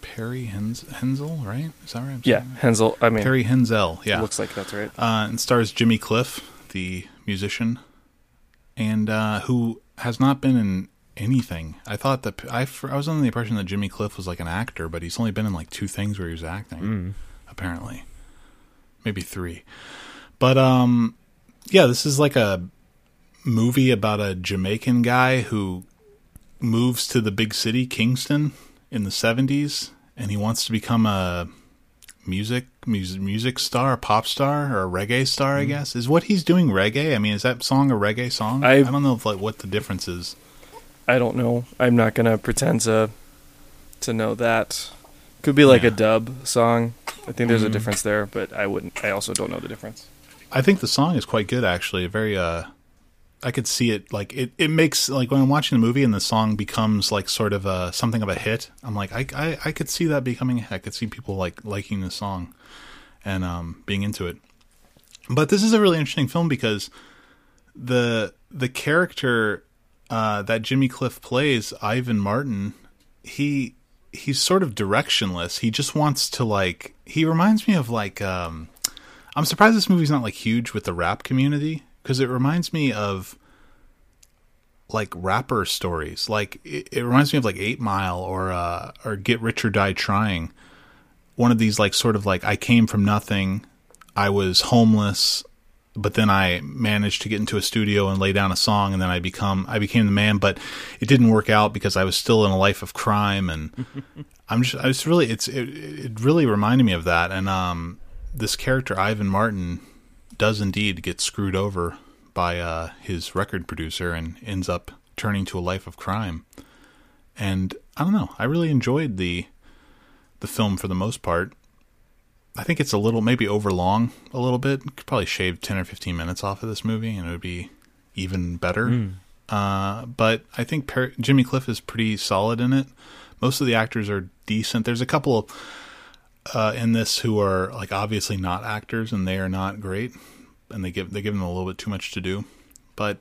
Perry Hens- Henzell, right? Is that right? I'm Yeah? Henzell. I mean, Perry Henzell. Yeah, looks like that's right. uh, and stars Jimmy Cliff, the musician, and uh, who has not been in anything. I thought that I, I was under the impression that Jimmy Cliff was like an actor, but he's only been in like two things where he was acting. Apparently, maybe three. But um, yeah, this is like a movie about a Jamaican guy who moves to the big city, Kingston, in the seventies, and he wants to become a music music music star, a pop star, or a reggae star. I guess is what he's doing. Reggae. I mean, is that song a reggae song? I- I don't know if like what the difference is. I don't know. I'm not gonna pretend to to know that. Could be like Yeah. a dub song. I think there's a Mhm. difference there, but I wouldn't. I also don't know the difference. I think the song is quite good actually. Very uh I could see it like it, it makes like when I'm watching the movie and the song becomes like sort of a something of a hit. I'm like I I, I could see that becoming a hit. I could see people like liking the song and um being into it. But this is a really interesting film because the the character uh that Jimmy Cliff plays, Ivan Martin, he he's sort of directionless. He just wants to like he reminds me of like um I'm surprised this movie's not like huge with the rap community because it reminds me of like rapper stories. Like it, it reminds me of like Eight Mile or uh, or Get Rich or Die Trying. One of these like sort of like I came from nothing. I was homeless, but then I managed to get into a studio and lay down a song, and then I become I became the man. But it didn't work out because I was still in a life of crime, and I'm just I was really it's it, it really reminded me of that. And um, this character Ivan Martin does indeed get screwed over by uh, his record producer and ends up turning to a life of crime. And I don't know, I really enjoyed the the film for the most part. I think it's a little maybe overlong a little bit. Could probably shave ten or fifteen minutes off of this movie, and it would be even better. Uh, but I think per- Jimmy Cliff is pretty solid in it. Most of the actors are decent. There's a couple uh, in this who are like obviously not actors, and they are not great, and they give they give them a little bit too much to do. But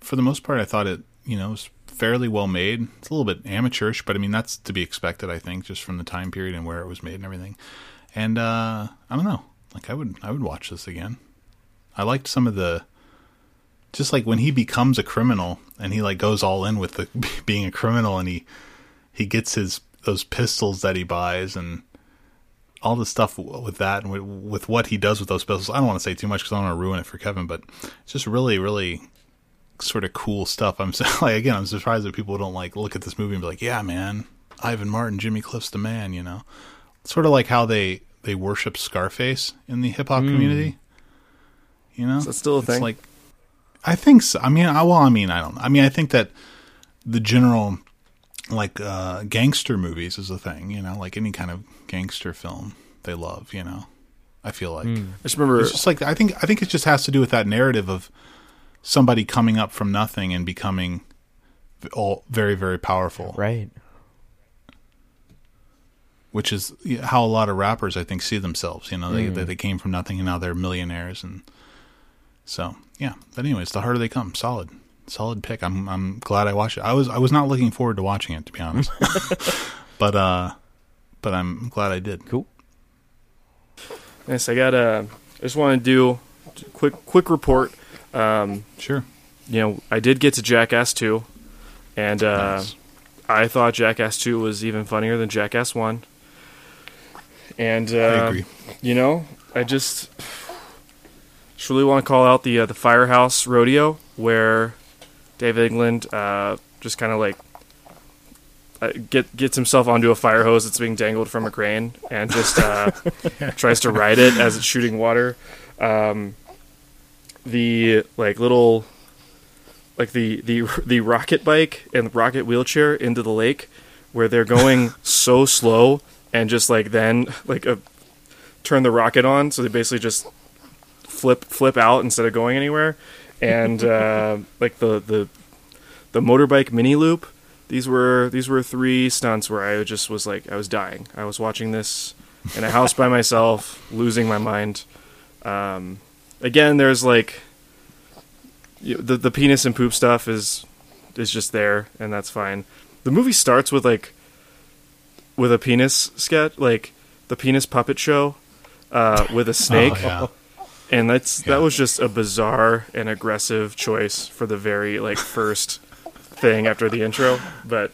for the most part, I thought it you know was fairly well made. It's a little bit amateurish, but I mean that's to be expected, I think, just from the time period and where it was made and everything. And uh, I don't know, like I would I would watch this again. I liked some of the just like when he becomes a criminal and he like goes all in with the being a criminal and he he gets his those pistols that he buys and all the stuff with that and with, with what he does with those pistols. I don't want to say too much because I don't want to ruin it for Kevin, but it's just really, really sort of cool stuff. I'm so- like, again, I'm surprised that people don't like look at this movie and be like, "Yeah, man, Ivan Martin, Jimmy Cliff's the man." You know, sort of like how they they worship Scarface in the hip hop hmm. community. You know, Is that still a It's thing? like, I think so. I mean, I well, I mean, I don't. I mean, I think that the general like uh gangster movies is a thing. You know, like any kind of gangster film they love. You know, I feel like I just remember. it's just like I think I think it just has to do with that narrative of somebody coming up from nothing and becoming all very very powerful, Right. which is how a lot of rappers I think see themselves. You know, they they, they came from nothing and now they're millionaires and So yeah. But anyways, the harder they come, solid, solid pick. I'm I'm glad I watched it. I was I was not looking forward to watching it to be honest, but uh, but I'm glad I did. Cool. Yes, I got a. I just want to do a quick quick report. Um, Sure. you know, I did get to Jackass 2, and uh, Nice. I thought Jackass 2 was even funnier than Jackass 1. And uh, I agree. you know, I just just really want to call out the uh, the Firehouse Rodeo where Dave England uh, just kind of like uh, get gets himself onto a fire hose that's being dangled from a crane and just uh, tries to ride it as it's shooting water. Um, the like little like the the the rocket bike and the rocket wheelchair into the lake where they're going so slow and just like then like a turn the rocket on so they basically just flip flip out instead of going anywhere and uh, like the the the motorbike mini loop these were these were three stunts where I just was like I was dying. I was watching this in a house by myself losing my mind. Um, again there's like the the penis and poop stuff is is just there and that's fine. The movie starts with like with a penis sketch like the penis puppet show uh, with a snake. Oh, yeah. And that's Yeah. that was just a bizarre and aggressive choice for the very like first thing after the intro but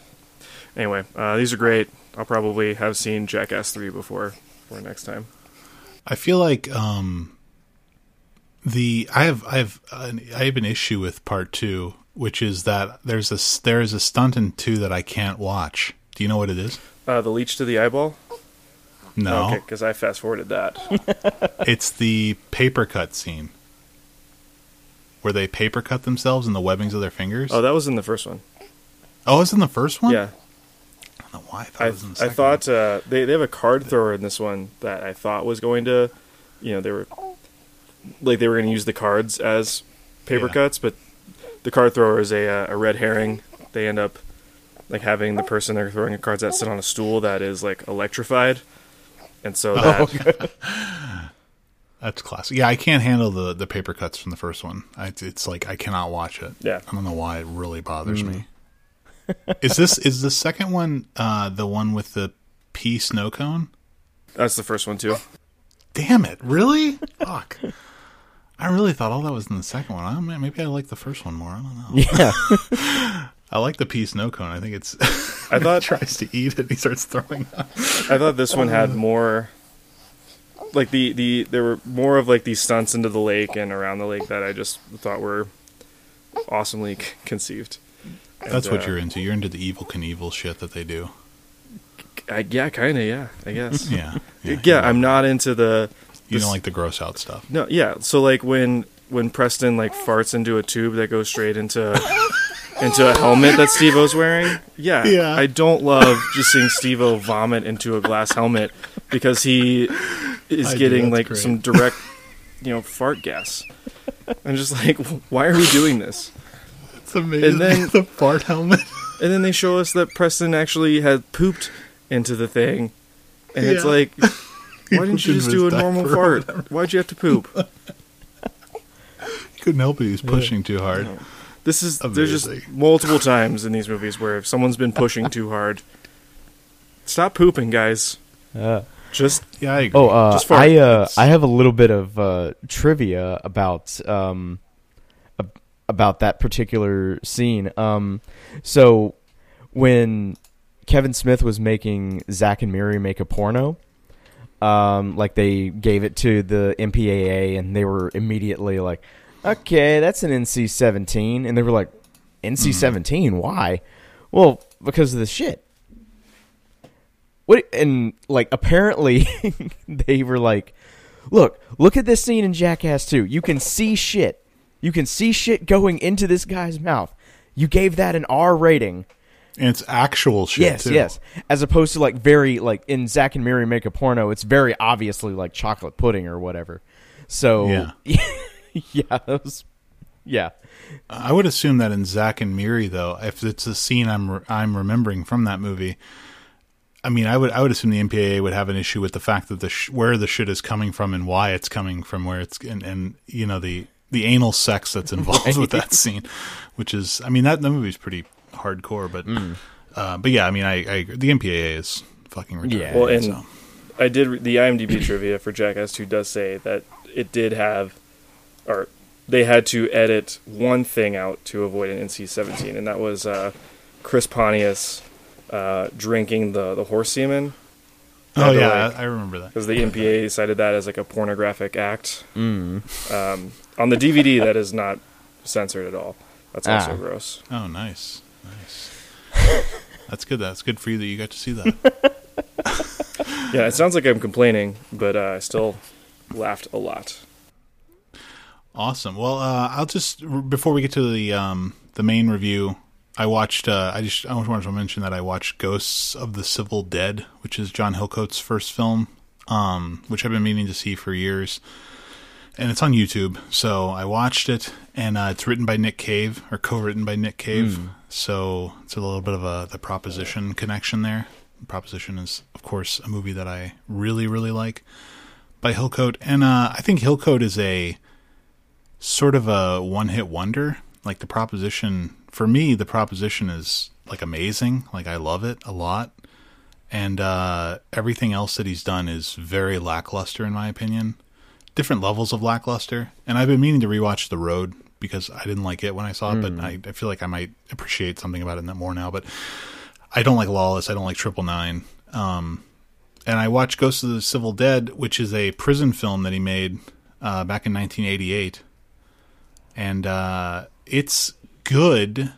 anyway uh, these are great i'll probably have seen jackass 3 before for next time I feel like um, the I have I have an, I have an issue with part two, which is that there's a there is a stunt in two that I can't watch. Do you know what it is? uh, the leech to the eyeball No, okay because i fast forwarded that it's the paper cut scene where they paper cut themselves in the webbings of their fingers. oh that was in the first one. oh, it's in the first one. yeah I don't know why I thought I, it was in the I second thought uh, they they have a card thrower in this one that I thought was going to, you know, they were like they were going to use the cards as paper Yeah. cuts, but the card thrower is a uh, a red herring. They end up like having the person they're throwing the cards at sit on a stool that is like electrified, and so that That's classic. Yeah, I can't handle the the paper cuts from the first one. I, it's like I cannot watch it. Yeah. I don't know why it really bothers me. is this is the second one uh the one with the pea snow cone? that's the first one too. Damn it! Really? Fuck. I really thought all that was in the second one. I don't maybe I like the first one more. I don't know. Yeah. I like the pea snow cone. I think it's. I thought tries to eat it. And he starts throwing up. I thought this one had more. Like the, the there were more of like these stunts into the lake and around the lake that I just thought were awesomely c- conceived. That's And, what uh, you're into. You're into the Evel Knievel shit that they do. I, yeah, kind of. Yeah, I guess. Yeah. yeah, I'm not into the. You this- don't like the gross out stuff. No, yeah. So like when when Preston like farts into a tube that goes straight into into a helmet that Steve-O's wearing. Yeah, Yeah. I don't love just seeing Steve-O vomit into a glass helmet because he is I getting like great. some direct, you know, fart gas. I'm just like, why are we doing this? It's amazing. And then- the fart helmet. And then they show us that Preston actually had pooped into the thing, and it's like, why didn't you just do a normal fart? Why'd you have to poop? He couldn't help it. He was pushing too hard. This is there's just multiple times in these movies where if someone's been pushing too hard, stop pooping, guys. Uh, Just Yeah, I agree. oh, uh, Just. I uh, I have a little bit of uh, trivia about um, about that particular scene. Um, so when Kevin Smith was making Zack and Miri make a porno, um, like they gave it to the MPAA and they were immediately like, "Okay, that's an NC-17," and they were like, "NC-17? Why?" Well, because of the shit. What and like apparently they were like, "Look, look at this scene in Jackass 2. You can see shit. You can see shit going into this guy's mouth. You gave that an R rating." and it's actual shit yes, too. yes. As opposed to like very like in Zack and Miri make a porno, it's very obviously like chocolate pudding or whatever. So Yeah. yeah, that was, yeah. I would assume that in Zack and Miri, though, if it's a scene I'm re- I'm remembering from that movie, I mean, I would I would assume the MPAA would have an issue with the fact that the sh- where the shit is coming from and why it's coming from, where it's and, and you know the the anal sex that's involved with that scene, which is, I mean, that the movie's pretty hardcore, but, Mm. uh, but yeah, I mean, I, I the MPAA is fucking retarded. Yeah. Well, and so. I did re- the IMDb trivia for Jackass 2 does say that it did have, or they had to edit one thing out to avoid an NC-17, and that was uh, Chris Pontius uh, drinking the the horse semen oh had to, yeah, like- I, I remember that. because the MPA cited that as like a pornographic act. Mm. Um, on the DVD, that is not censored at all. That's also Ah. gross. Oh, nice, nice. That's good. That's good for you that you got to see that. Yeah, it sounds like I'm complaining, but uh, I still laughed a lot. Awesome. Well, uh, I'll just before we get to the um, the main review, I watched. Uh, I just I wanted to mention that I watched Ghosts of the Civil Dead, which is John Hillcoat's first film, um, which I've been meaning to see for years, and it's on YouTube. So I watched it, and uh, it's written by Nick Cave or co-written by Nick Cave. So it's a little bit of a the Proposition connection there. Proposition is, of course, a movie that I really really like by Hillcoat, and uh, I think Hillcoat is a sort of a one hit wonder. Like the proposition for me, the proposition is like amazing. Like I love it a lot. And uh, everything else that he's done is very lackluster in my opinion. Different levels of lackluster. And I've been meaning to rewatch The Road because I didn't like it when I saw it, but I, I feel like I might appreciate something about it more now. But I don't like Lawless. I don't like Triple Nine. Um, and I watched Ghost of the Civil Dead, which is a prison film that he made uh, back in 1988 and uh, it's good.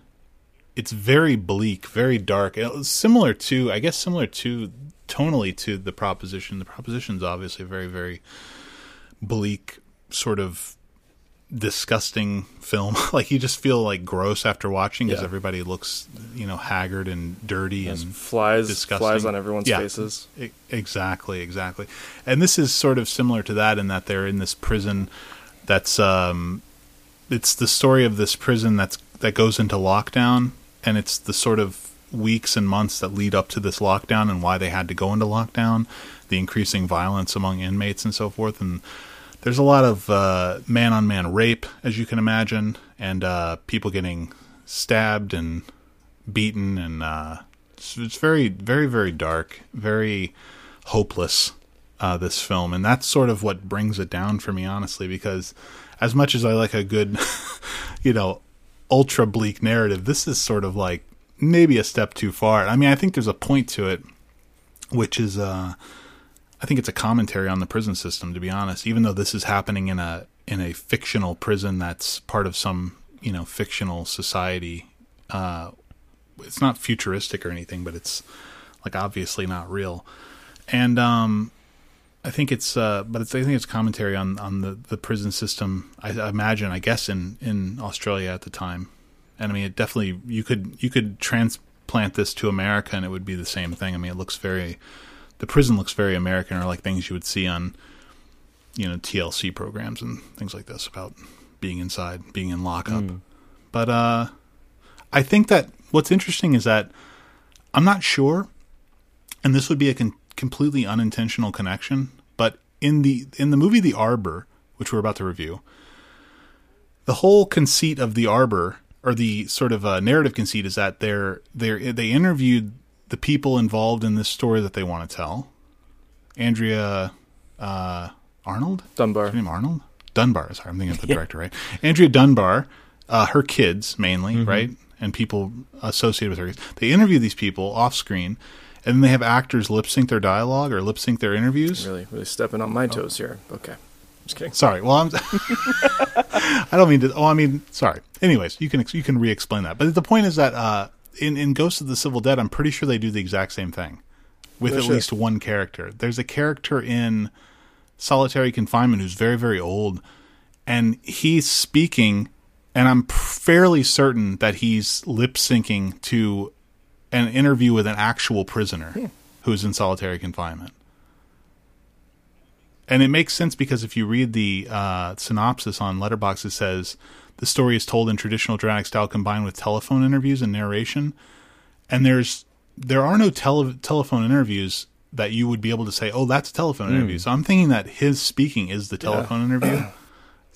It's very bleak, very dark. Similar to, I guess, similar to tonally to the proposition. The proposition's obviously a very, very bleak, sort of disgusting film. like you just feel like gross after watching because Yeah. everybody looks, you know, haggard and dirty There's and flies, disgusting. flies on everyone's Yeah. faces. Exactly, exactly. And this is sort of similar to that in that they're in this prison that's um it's the story of this prison that's that goes into lockdown and it's the sort of weeks and months that lead up to this lockdown and why they had to go into lockdown, the increasing violence among inmates and so forth and there's a lot of uh, man-on-man rape, as you can imagine, and uh, people getting stabbed and beaten, and uh, it's, it's very, very, very dark, very hopeless. Uh, this film, and that's sort of what brings it down for me, honestly, because as much as I like a good, you know, ultra bleak narrative, this is sort of like maybe a step too far. I mean, I think there's a point to it, which is uh, I think it's a commentary on the prison system, to be honest. Even though this is happening in a in a fictional prison that's part of some you know fictional society, uh, it's not futuristic or anything, but it's like obviously not real. And um, I think it's uh, but it's I think it's commentary on on the the prison system. I, I imagine, I guess in in Australia at the time. And I mean, it definitely you could you could transplant this to America, and it would be the same thing. I mean, it looks very the prison looks very American, or like things you would see on, you know, TLC programs and things like this about being inside, being in lockup. But uh, I think that what's interesting is that I'm not sure, and this would be a con- completely unintentional connection, in the in the movie The Arbor, which we're about to review, the whole conceit of The Arbor or the sort of uh, narrative conceit is that they're they they interviewed the people involved in this story that they want to tell. Andrea uh, Arnold, Dunbar. Name Arnold Dunbar. Sorry, I'm thinking of the director, right? Andrea Dunbar, uh, her kids mainly, right, and people associated with her. They interview these people off screen, and then they have actors lip sync their dialogue or lip sync their interviews. Really, really stepping on my toes here. Okay, just kidding. Sorry. Well, I'm. I don't mean to. Oh, I mean, sorry. Anyways, you can you can re-explain that. But the point is that uh, in in Ghost of the Civil Dead, I'm pretty sure they do the exact same thing with at shit. least one character. There's a character in solitary confinement who's very very old, and he's speaking, and I'm fairly certain that he's lip syncing to an interview with an actual prisoner who's in solitary confinement and it makes sense because if you read the uh, synopsis on Letterboxd, it says the story is told in traditional dramatic style combined with telephone interviews and narration. And there's there are no tele- telephone interviews that you would be able to say, "Oh, that's a telephone interview." So I'm thinking that his speaking is the telephone interview.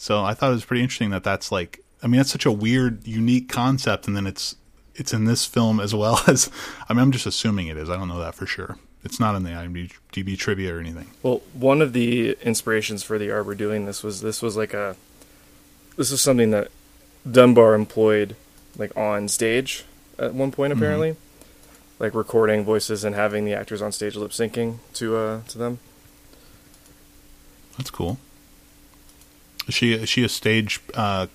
So I thought it was pretty interesting that that's like. I mean, that's such a weird, unique concept, and then it's it's in this film as well as. I mean, I'm just assuming it is. I don't know that for sure. It's not in the IMDb trivia or anything. Well, one of the inspirations for the Arbor doing this was this was like a this was something that Dunbar employed like on stage at one point Mm-hmm. apparently, like recording voices and having the actors on stage lip syncing to uh to them. That's cool. Is she is she a stage? Uh,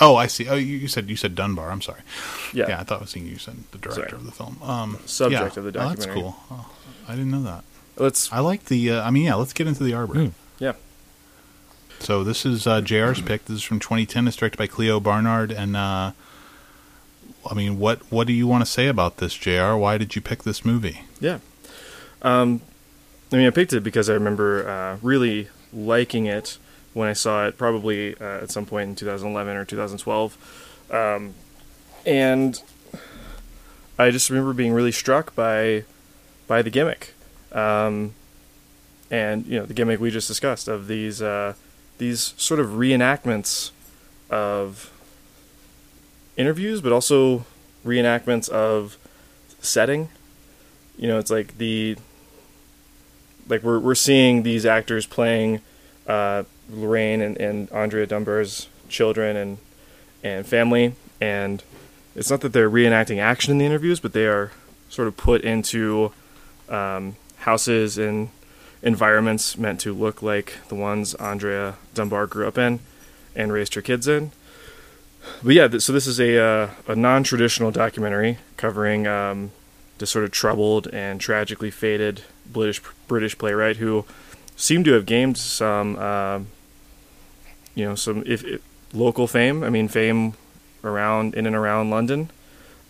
oh, I see. Oh, you, you said you said Dunbar. I'm sorry. Yeah. Yeah, I thought I was thinking you said the director Sorry. of the film. Um, Subject yeah. of the Oh, that's cool. Oh, I didn't know that. Let's I like the. Uh, I mean, yeah. Let's get into the Arbor. Mm. yeah. So this is uh, Jr's pick. This is from 2010. It's directed by Clio Barnard. And uh, I mean, what what do you want to say about this, Jr? Why did you pick this movie? Yeah. Um, I mean, I picked it because I remember uh, really liking it when I saw it, probably uh, at some point in 2011 or 2012. Um, and I just remember being really struck by by the gimmick, um, and you know the gimmick we just discussed of these uh, these sort of reenactments of interviews, but also reenactments of setting you know, it's like the like we're we're seeing these actors playing uh, Lorraine and, and Andrea Dunbar's children and and family, and it's not that they're reenacting action in the interviews, but they are sort of put into um, houses and environments meant to look like the ones Andrea Dunbar grew up in and raised her kids in. But yeah, so this is a uh, a non traditional documentary covering um, this sort of troubled and tragically fated British British playwright who seemed to have gained some, um you know, some if, if local fame. I mean, fame around in and around London,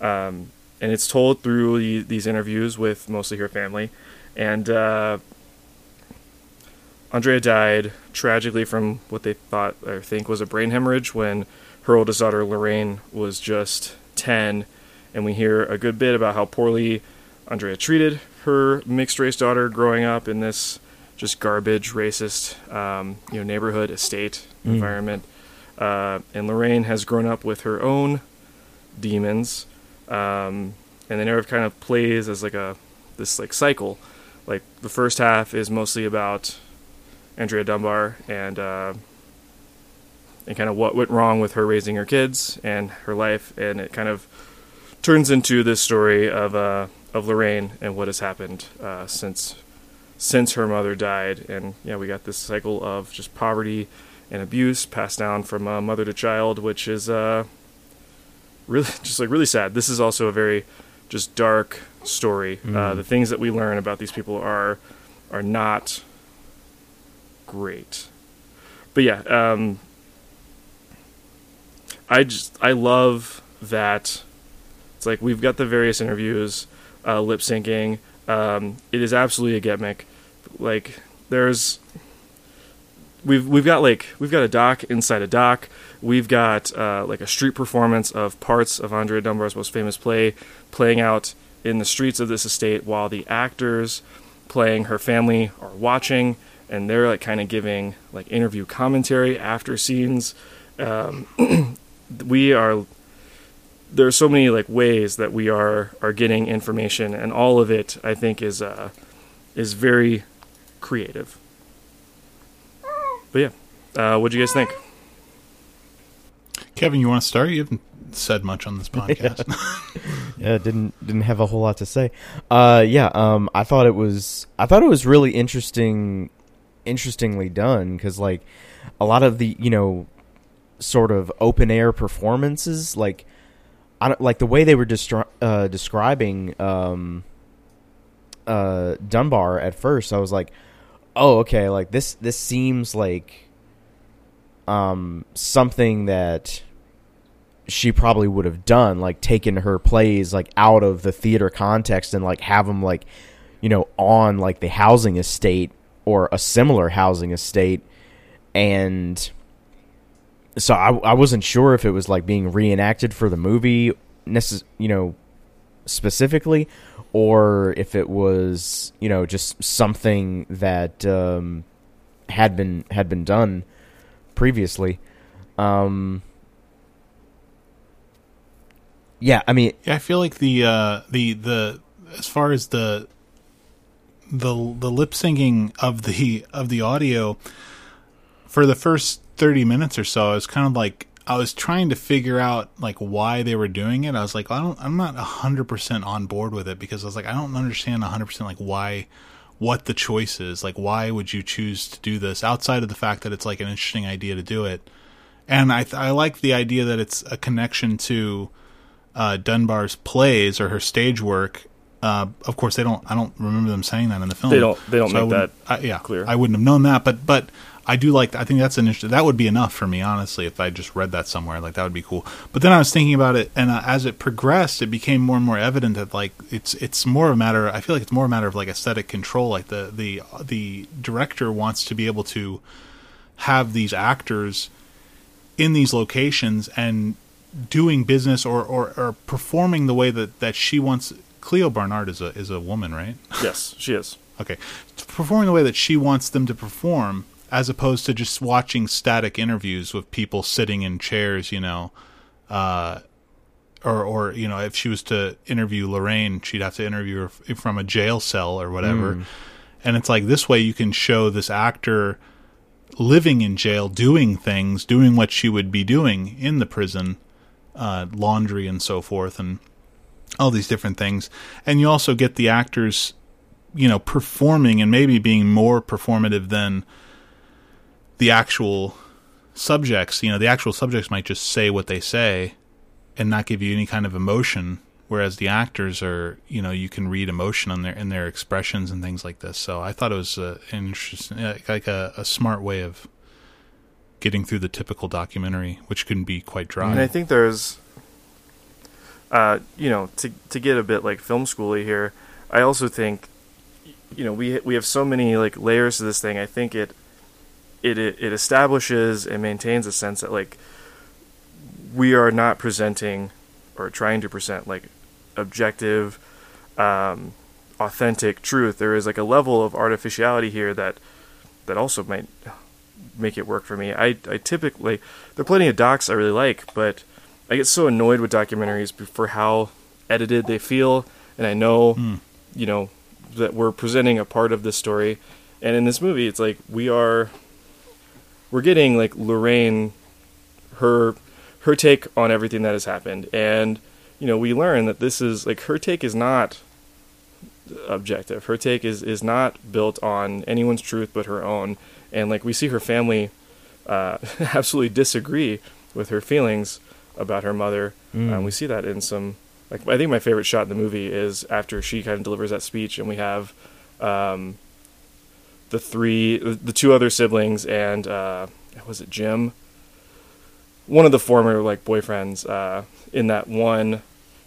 um, and it's told through the, these interviews with mostly her family, and uh, Andrea died tragically from what they thought or think was a brain hemorrhage when her oldest daughter Lorraine was just ten. And we hear a good bit about how poorly Andrea treated her mixed race daughter growing up in this just garbage, racist, um, you know, neighborhood, estate environment. Uh, and Lorraine has grown up with her own demons, um, and the narrative kind of plays as like a this like cycle. Like the first half is mostly about Andrea Dunbar and uh, and kind of what went wrong with her raising her kids and her life, and it kind of turns into this story of uh, of Lorraine and what has happened uh, since since her mother died, and yeah, we got this cycle of just poverty and abuse passed down from uh, mother to child, which is uh, really just like really sad. This is also a very just dark story. Uh, the things that we learn about these people are are not great. But yeah, um, I just I love that. It's like we've got the various interviews, uh, lip syncing. Um, it is absolutely a gimmick. Like there's we've we've got like we've got a doc inside a doc. We've got uh, like a street performance of parts of Andrea Dunbar's most famous play playing out in the streets of this estate while the actors playing her family are watching and they're like kind of giving like interview commentary after scenes. Um, we are there are so many like ways that we are are getting information and all of it I think is uh is very creative. But yeah, uh, what do you guys think? Kevin, you want to start? You haven't said much on this podcast. Yeah, didn't didn't have a whole lot to say. Uh, yeah, um, I thought it was I thought it was really interesting, interestingly done because like a lot of the you know sort of open air performances, like I don't, like the way they were destri- uh, describing um, uh, Dunbar at first. I was like, oh, okay, like this this seems like um something that she probably would have done like taken her plays like out of the theater context and like have them like you know on like the housing estate or a similar housing estate. And so I, I wasn't sure if it was like being reenacted for the movie necess- you know specifically or if it was you know just something that um had been had been done previously. Um, yeah, I mean, Yeah, I feel like the uh, the the as far as the the the lip syncing of the of the audio for the first thirty minutes or so, I was kind of like I was trying to figure out like why they were doing it. I was like, I don't, I'm not hundred percent on board with it because I was like, I don't understand hundred percent like why what the choice is. Like, why would you choose to do this outside of the fact that it's like an interesting idea to do it? And I I like the idea that it's a connection to uh, Dunbar's plays or her stage work. Uh, of course, they don't. I don't remember them saying that in the film. They don't- they don't I make that I, yeah, clear. I wouldn't have known that, but but I do like. I think that's an interesting. That would be enough for me, honestly, if I just read that somewhere. Like that would be cool. But then I was thinking about it, and uh, as it progressed, it became more and more evident that like it's it's more a matter. I feel like it's more a matter of like aesthetic control. Like the the the director wants to be able to have these actors in these locations and doing business or, or, or performing the way that, that she wants Clio Barnard is a is a woman, right? Yes, she is. Okay. Performing the way that she wants them to perform as opposed to just watching static interviews with people sitting in chairs, you know, uh or or you know, if she was to interview Lorraine, she'd have to interview her from a jail cell or whatever. And it's like this way you can show this actor living in jail, doing things, doing what she would be doing in the prison, uh, laundry and so forth, and all these different things. And you also get the actors, you know, performing and maybe being more performative than the actual subjects. You know, the actual subjects might just say what they say and not give you any kind of emotion. Whereas the actors are, you know, you can read emotion on their in their expressions and things like this. So I thought it was uh, an interesting, uh, like a, a smart way of getting through the typical documentary, which can be quite dry. And I think there's, uh, you know, to to get a bit like film schooly here, I also think, you know, we we have so many like layers to this thing. I think it, it it establishes and maintains a sense that like we are not presenting or trying to present like objective, um, authentic truth. There is like a level of artificiality here that that also might make it work for me. I I typically there are plenty of docs I really like, but I get so annoyed with documentaries for how edited they feel, and I know, you know, that we're presenting a part of this story, and in this movie, it's like we are, we're getting like Lorraine, her, her take on everything that has happened, and you know, we learn that this is like her take is not objective. Her take is is not built on anyone's truth but her own, and like we see her family uh, absolutely disagree with her feelings about her mother. Um, we see that in some like I think my favorite shot in the movie is after she kind of delivers that speech, and we have um, the three, the two other siblings, and uh, was it Jim? One of the former like boyfriends uh, in that one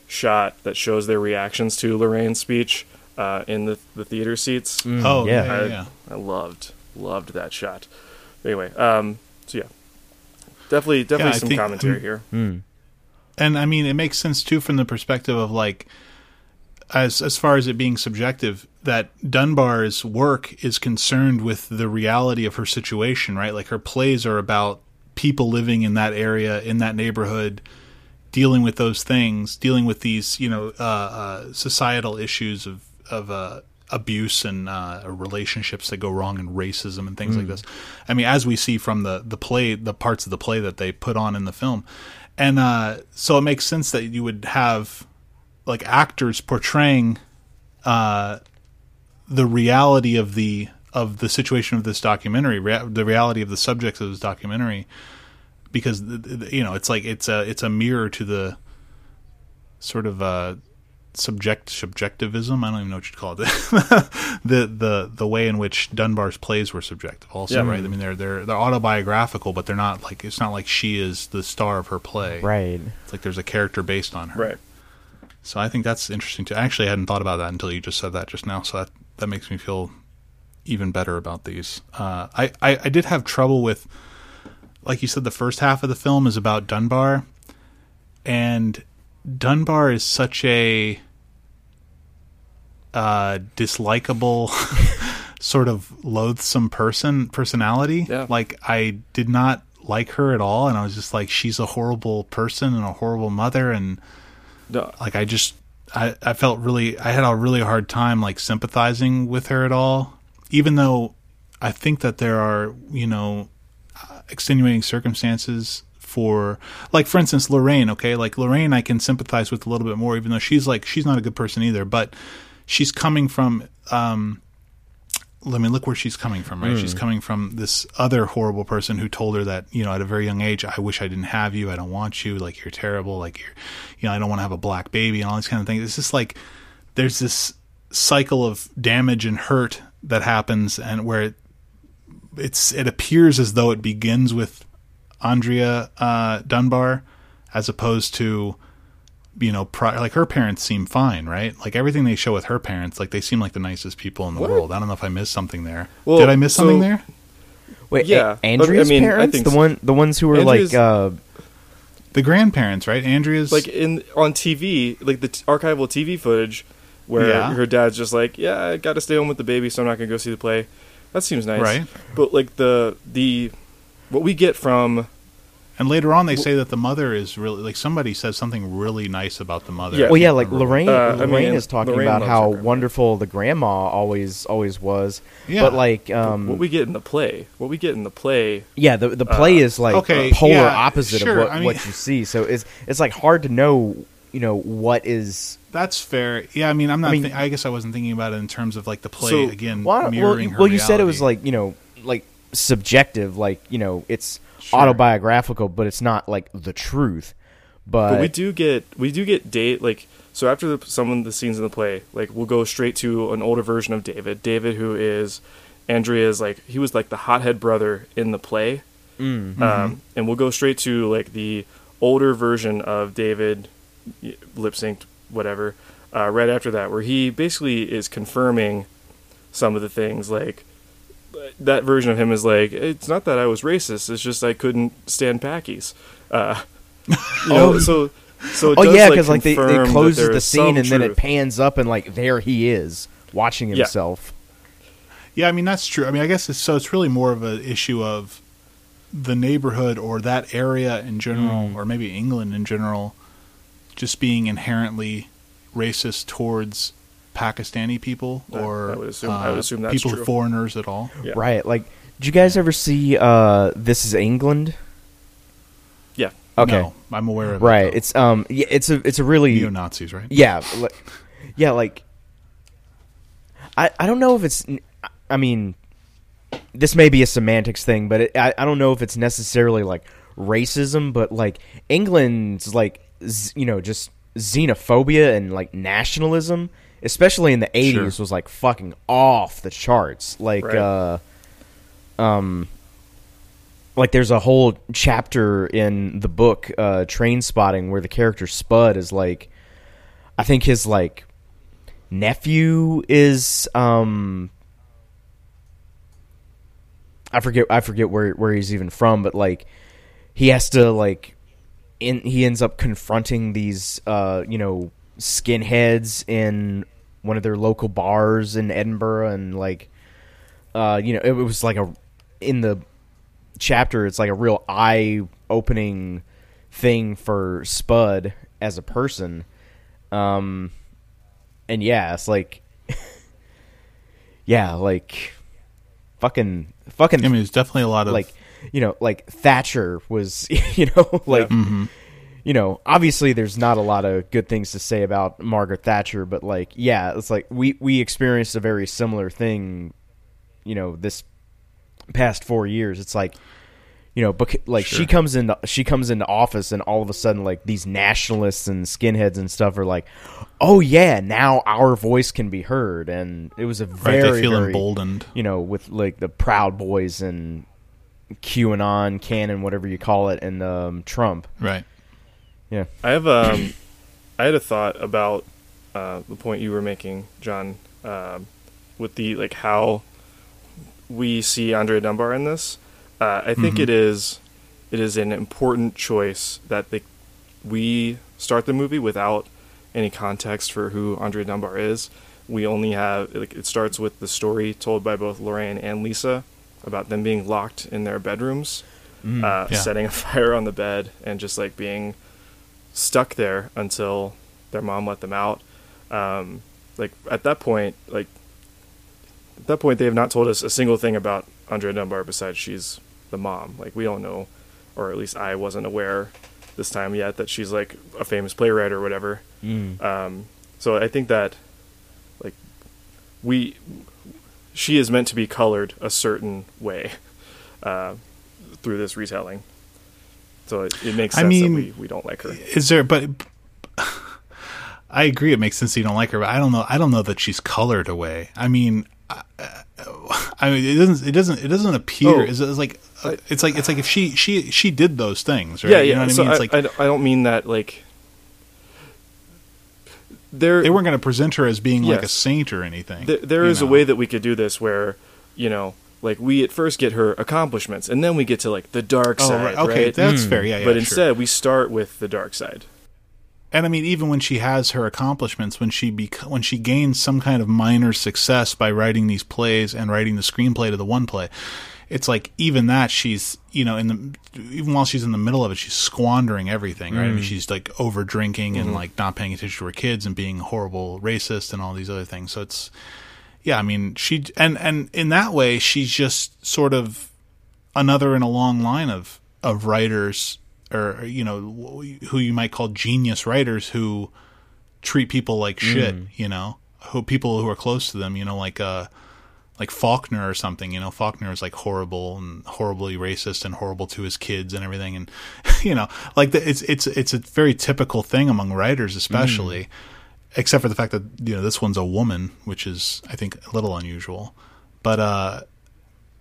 shot that shows their reactions to Lorraine's speech uh, in the the theater seats. Mm, oh yeah, yeah. yeah, yeah. I loved loved that shot. Anyway, um, so yeah, definitely definitely I some think- commentary here. Mm. and I mean it makes sense too from the perspective of like as as far as it being subjective that Dunbar's work is concerned with the reality of her situation, right? Like her plays are about people living in that area in that neighborhood dealing with those things, dealing with these, you know, uh, uh, societal issues of of uh, abuse and uh, relationships that go wrong and racism and things like this. I mean, as we see from the the play, the parts of the play that they put on in the film, and uh, so it makes sense that you would have like actors portraying uh, the reality of the of the situation of this documentary, rea- the reality of the subjects of this documentary, because you know it's like it's a it's a mirror to the sort of uh, subject subjectivism. I don't even know what you'd call it. the the the way in which Dunbar's plays were subjective, also, Yeah. right? I mean, they're they're they're autobiographical, but they're not like it's not like she is the star of her play. Right. It's like there's a character based on her. Right. So I think that's interesting too. Actually, I hadn't thought about that until you just said that just now. So that that makes me feel even better about these. Uh, I, I I did have trouble with, like you said, the first half of the film is about Dunbar, and Dunbar is such a uh, dislikable, sort of loathsome person personality. Yeah. Like I did not like her at all, and I was just like, she's a horrible person and a horrible mother, and No, like I just I I felt really I had a really hard time like sympathizing with her at all, even though I think that there are you know extenuating circumstances for like for instance Lorraine okay? Like Lorraine I can sympathize with a little bit more even though she's like she's not a good person either. But she's coming from um let me look where she's coming from right? She's coming from this other horrible person who told her that you know at a very young age I wish I didn't have you. I don't want you. Like you're terrible. Like you're you know I don't want to have a black baby and all these kind of things. It's just like there's this cycle of damage and hurt that happens and where it it's it appears as though it begins with Andrea uh, Dunbar as opposed to you know pri- like her parents seem fine right like everything they show with her parents like they seem like the nicest people in the What? world I don't know if I missed something there Well, did I miss something there Wait, Yeah, yeah, Andrea's I mean, I parents, think the one, the ones who were Andrea's- like, uh, the grandparents right Andrea's like in on TV, like the t- archival TV footage, where Yeah. her dad's just like, "Yeah, I got to stay home with the baby, so I'm not gonna go see the play." That seems nice, Right. But like the the what we get from and later on they say that the mother is really like somebody says something really nice about the mother Yeah. Well, yeah, like. Lorraine. Uh, I Lorraine mean, is talking Lorraine about how wonderful the grandma always, always was. Yeah. But like, um, what we get in the play, what we get in the play, yeah, the the play is like okay, polar yeah, opposite sure, of what, I mean- what you see. So it's it's like hard to know, you know, what is. That's fair. Yeah, I mean, I'm not. I, mean- thi- I guess I wasn't thinking about it in terms of like the play So- again Well, I don't- well, her. well, you said it was like you know, like subjective, like you know, it's Sure. autobiographical, but it's not like the truth. But, but we do get we do get date like so after the, some of the scenes in the play, like we'll go straight to an older version of David. David, who is Andrea's like he was like the hothead brother in the play, Mm. um, and we'll go straight to like the older version of David, lip synced whatever. Uh, right after that, where he basically is confirming some of the things like that version of him is like it's not that I was racist, it's just I couldn't stand Packies. Uh, you know, so so it oh does, yeah, because because like, they, confirm it closes the scene some and then it pans up and like there he is watching Yeah. himself. Yeah, I mean that's true. I mean, I guess it's, so. It's really more of an issue of the neighborhood or that area in general, Mm. or maybe England in general, just being inherently racist towards Pakistani people or I would assume- I would uh, assume that's people true. foreigners at all. Yeah. Right. Like, did you guys ever see uh, This Is England? Yeah, Okay. No, I'm aware of Right. It, though. It's um. Yeah. It's a. It's a really. neo Nazis, right? Yeah. Like, yeah. Like. I I don't know if it's. I mean, this may be a semantics thing, but it, I I don't know if it's necessarily like racism, but like England's like z- you know just xenophobia and like nationalism, especially in the '80s, Sure. was like fucking off the charts. Like. Right. uh um like there's a whole chapter in the book uh Trainspotting where the character spud is like i think his like nephew is um i forget i forget where where he's even from but like he has to like in he ends up confronting these uh you know skinheads in one of their local bars in edinburgh and like uh, you know, it was like a in the chapter. It's like a real eye-opening thing for Spud as a person. Um, and yeah, it's like, yeah, like fucking, fucking, I mean, there's definitely a lot of like you know, like Thatcher was, you know, like. Mhm. You know, obviously, there's not a lot of good things to say about Margaret Thatcher, but like, yeah, it's like we we experienced a very similar thing you know this past four years it's like you know bec- like she comes into she comes into office and all of a sudden like these nationalists and skinheads and stuff are like oh yeah now our voice can be heard and it was a right. very They feel very, emboldened. you know with like the proud boys and qanon canon whatever you call it and um trump Right. Yeah I have um, I had a thought about uh, the point you were making, John, um, with the like how we see Andrea Dunbar in this. Uh, I think Mhm. it is it is an important choice that they, we start the movie without any context for who Andrea Dunbar is. We only have like it starts with the story told by both Lorraine and Lisa about them being locked in their bedrooms uh, Yeah. setting a fire on the bed and just like being stuck there until their mom let them out. Um, like at that point, like at that point, they have not told us a single thing about Andrea Dunbar besides she's the mom. Like we don't know, or at least I wasn't aware this time yet that she's like a famous playwright or whatever. Mm. Um, so I think that like we she is meant to be colored a certain way uh, through this retelling. So it, it makes I sense mean- that we, we don't like her. Is there? But I agree. It makes sense that you don't like her, but I don't know. I don't know that she's colored away. I mean, I, I mean, it doesn't. It doesn't. It doesn't appear. Oh. It's, it's like. I- It's like. It's like if she she she did those things, right? Yeah, yeah. You know what so I mean? It's I, like I don't- mean that like there they weren't going to present her as being like a saint or anything. Th- there you is a way that we could do this where, you know, like we at first get her accomplishments, and then we get to like the dark side. Oh, side, right. Okay, right? that's Mm. fair. Yeah, yeah. but sure. instead, we start with the dark side. and I mean, even when she has her accomplishments, when she bec- when she gains some kind of minor success by writing these plays and writing the screenplay to the one play, it's like even that she's you know in the even while she's in the middle of it, she's squandering everything, right? I mean, she's like over drinking and like not paying attention to her kids and being horrible racist and all these other things. So it's yeah, I mean, she and and in that way, she's just sort of another in a long line of of writers or you know who you might call genius writers who treat people like shit you know? Who people who are close to them you know like uh like Faulkner or something you know? Faulkner is like horrible and horribly racist and horrible to his kids and everything and you know like the, it's it's it's a very typical thing among writers especially except for the fact that you know this one's a woman which is I think a little unusual but uh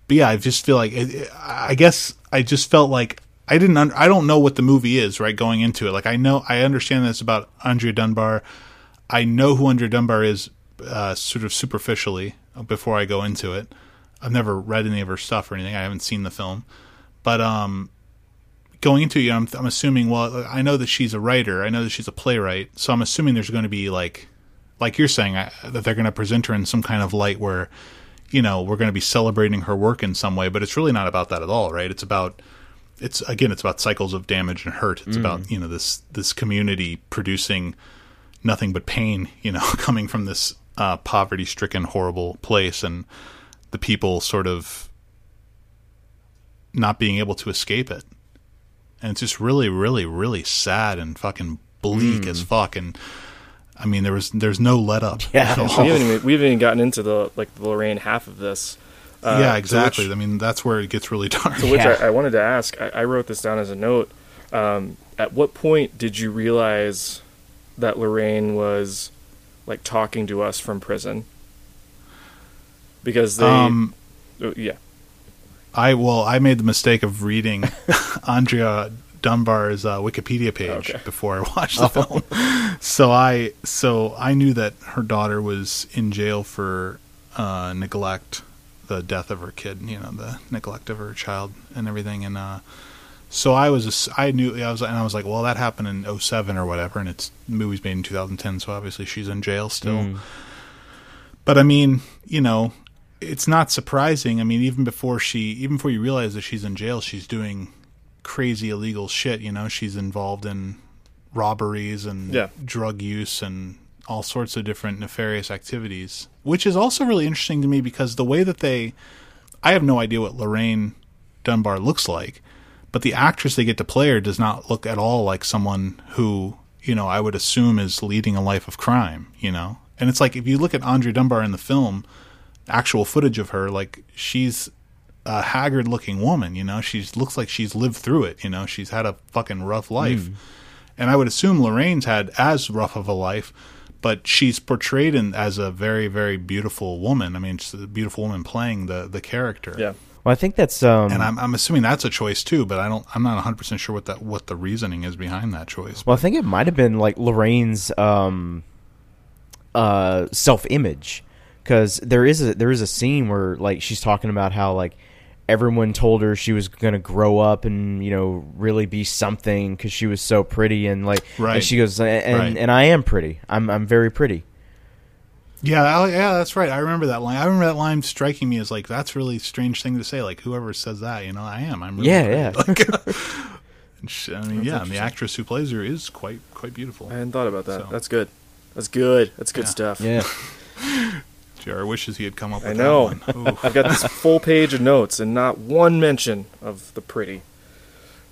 but yeah, I just feel like it, I guess I just felt like I didn't un- I don't know what the movie is right going into it. Like I know I understand that it's about Andrea Dunbar. I know who Andrea Dunbar is uh, sort of superficially before I go into it. I've never read any of her stuff or anything. I haven't seen the film, but um, going into you I'm, I'm assuming. Well, I know that she's a writer. I know that she's a playwright. So I'm assuming there's going to be like, like you're saying, I, that they're going to present her in some kind of light where you know we're going to be celebrating her work in some way but it's really not about that at all right it's about it's again it's about cycles of damage and hurt it's about you know this this community producing nothing but pain you know coming from this uh, poverty stricken horrible place and the people sort of not being able to escape it and it's just really really really sad and fucking bleak as fuck and I mean, there was there's no let up. Yeah. we, haven't even, we haven't even gotten into the like the Lorraine half of this. Uh, yeah, exactly. which- I mean, that's where it gets really dark. To which Yeah. I, I wanted to ask, I, I wrote this down as a note. Um, at what point did you realize that Lorraine was like talking to us from prison? Because they, Um, oh, yeah, I well, I made the mistake of reading Andrea Dunbar's uh, Wikipedia page Okay. before I watched the film. So I so I knew that her daughter was in jail for uh, neglect, the death of her kid, you know, the neglect of her child and everything, and uh, so I was I knew I was and I was like, well, that happened in 07 or whatever, and it's the movie's made in 2010, so obviously she's in jail still. Mm. But I mean, you know, it's not surprising. I mean, even before she, even before you realize that she's in jail, she's doing crazy illegal shit. You know, she's involved in robberies and Yeah. drug use and all sorts of different nefarious activities, which is also really interesting to me because the way that they, I have no idea what Lorraine Dunbar looks like, but the actress they get to play her does not look at all like someone who, you know, I would assume is leading a life of crime, you know? And it's like if you look at Andrea Dunbar in the film, actual footage of her, like she's a haggard looking woman, you know, she looks like she's lived through it, you know, she's had a fucking rough life. And I would assume Lorraine's had as rough of a life, but she's portrayed in, as a very, very beautiful woman. I mean, she's a beautiful woman playing the, the character. yeah. Well, I think that's um. And I'm, I'm assuming that's a choice too, but I don't. I'm not 100 percent sure what that what the reasoning is behind that choice. Well, I think it might have been like Lorraine's um, uh, self-image, because there is a there is a scene where like she's talking about how like everyone told her she was gonna grow up and you know really be something because she was so pretty and like Right. and she goes and Right. and I am pretty. I'm I'm very pretty. Yeah, yeah, that's right. I remember that line. I remember that line striking me as like that's really strange thing to say. Like whoever says that, you know, I am. I'm really Yeah, pretty. yeah. Like, she- I mean, yeah, and the actress who plays her is quite quite beautiful. I hadn't thought about that. So- That's good. That's good. That's good Yeah. stuff. Yeah. Jr. wishes he had come up with I know. that one. Ooh. I've got this full page of notes and not one mention of the pretty.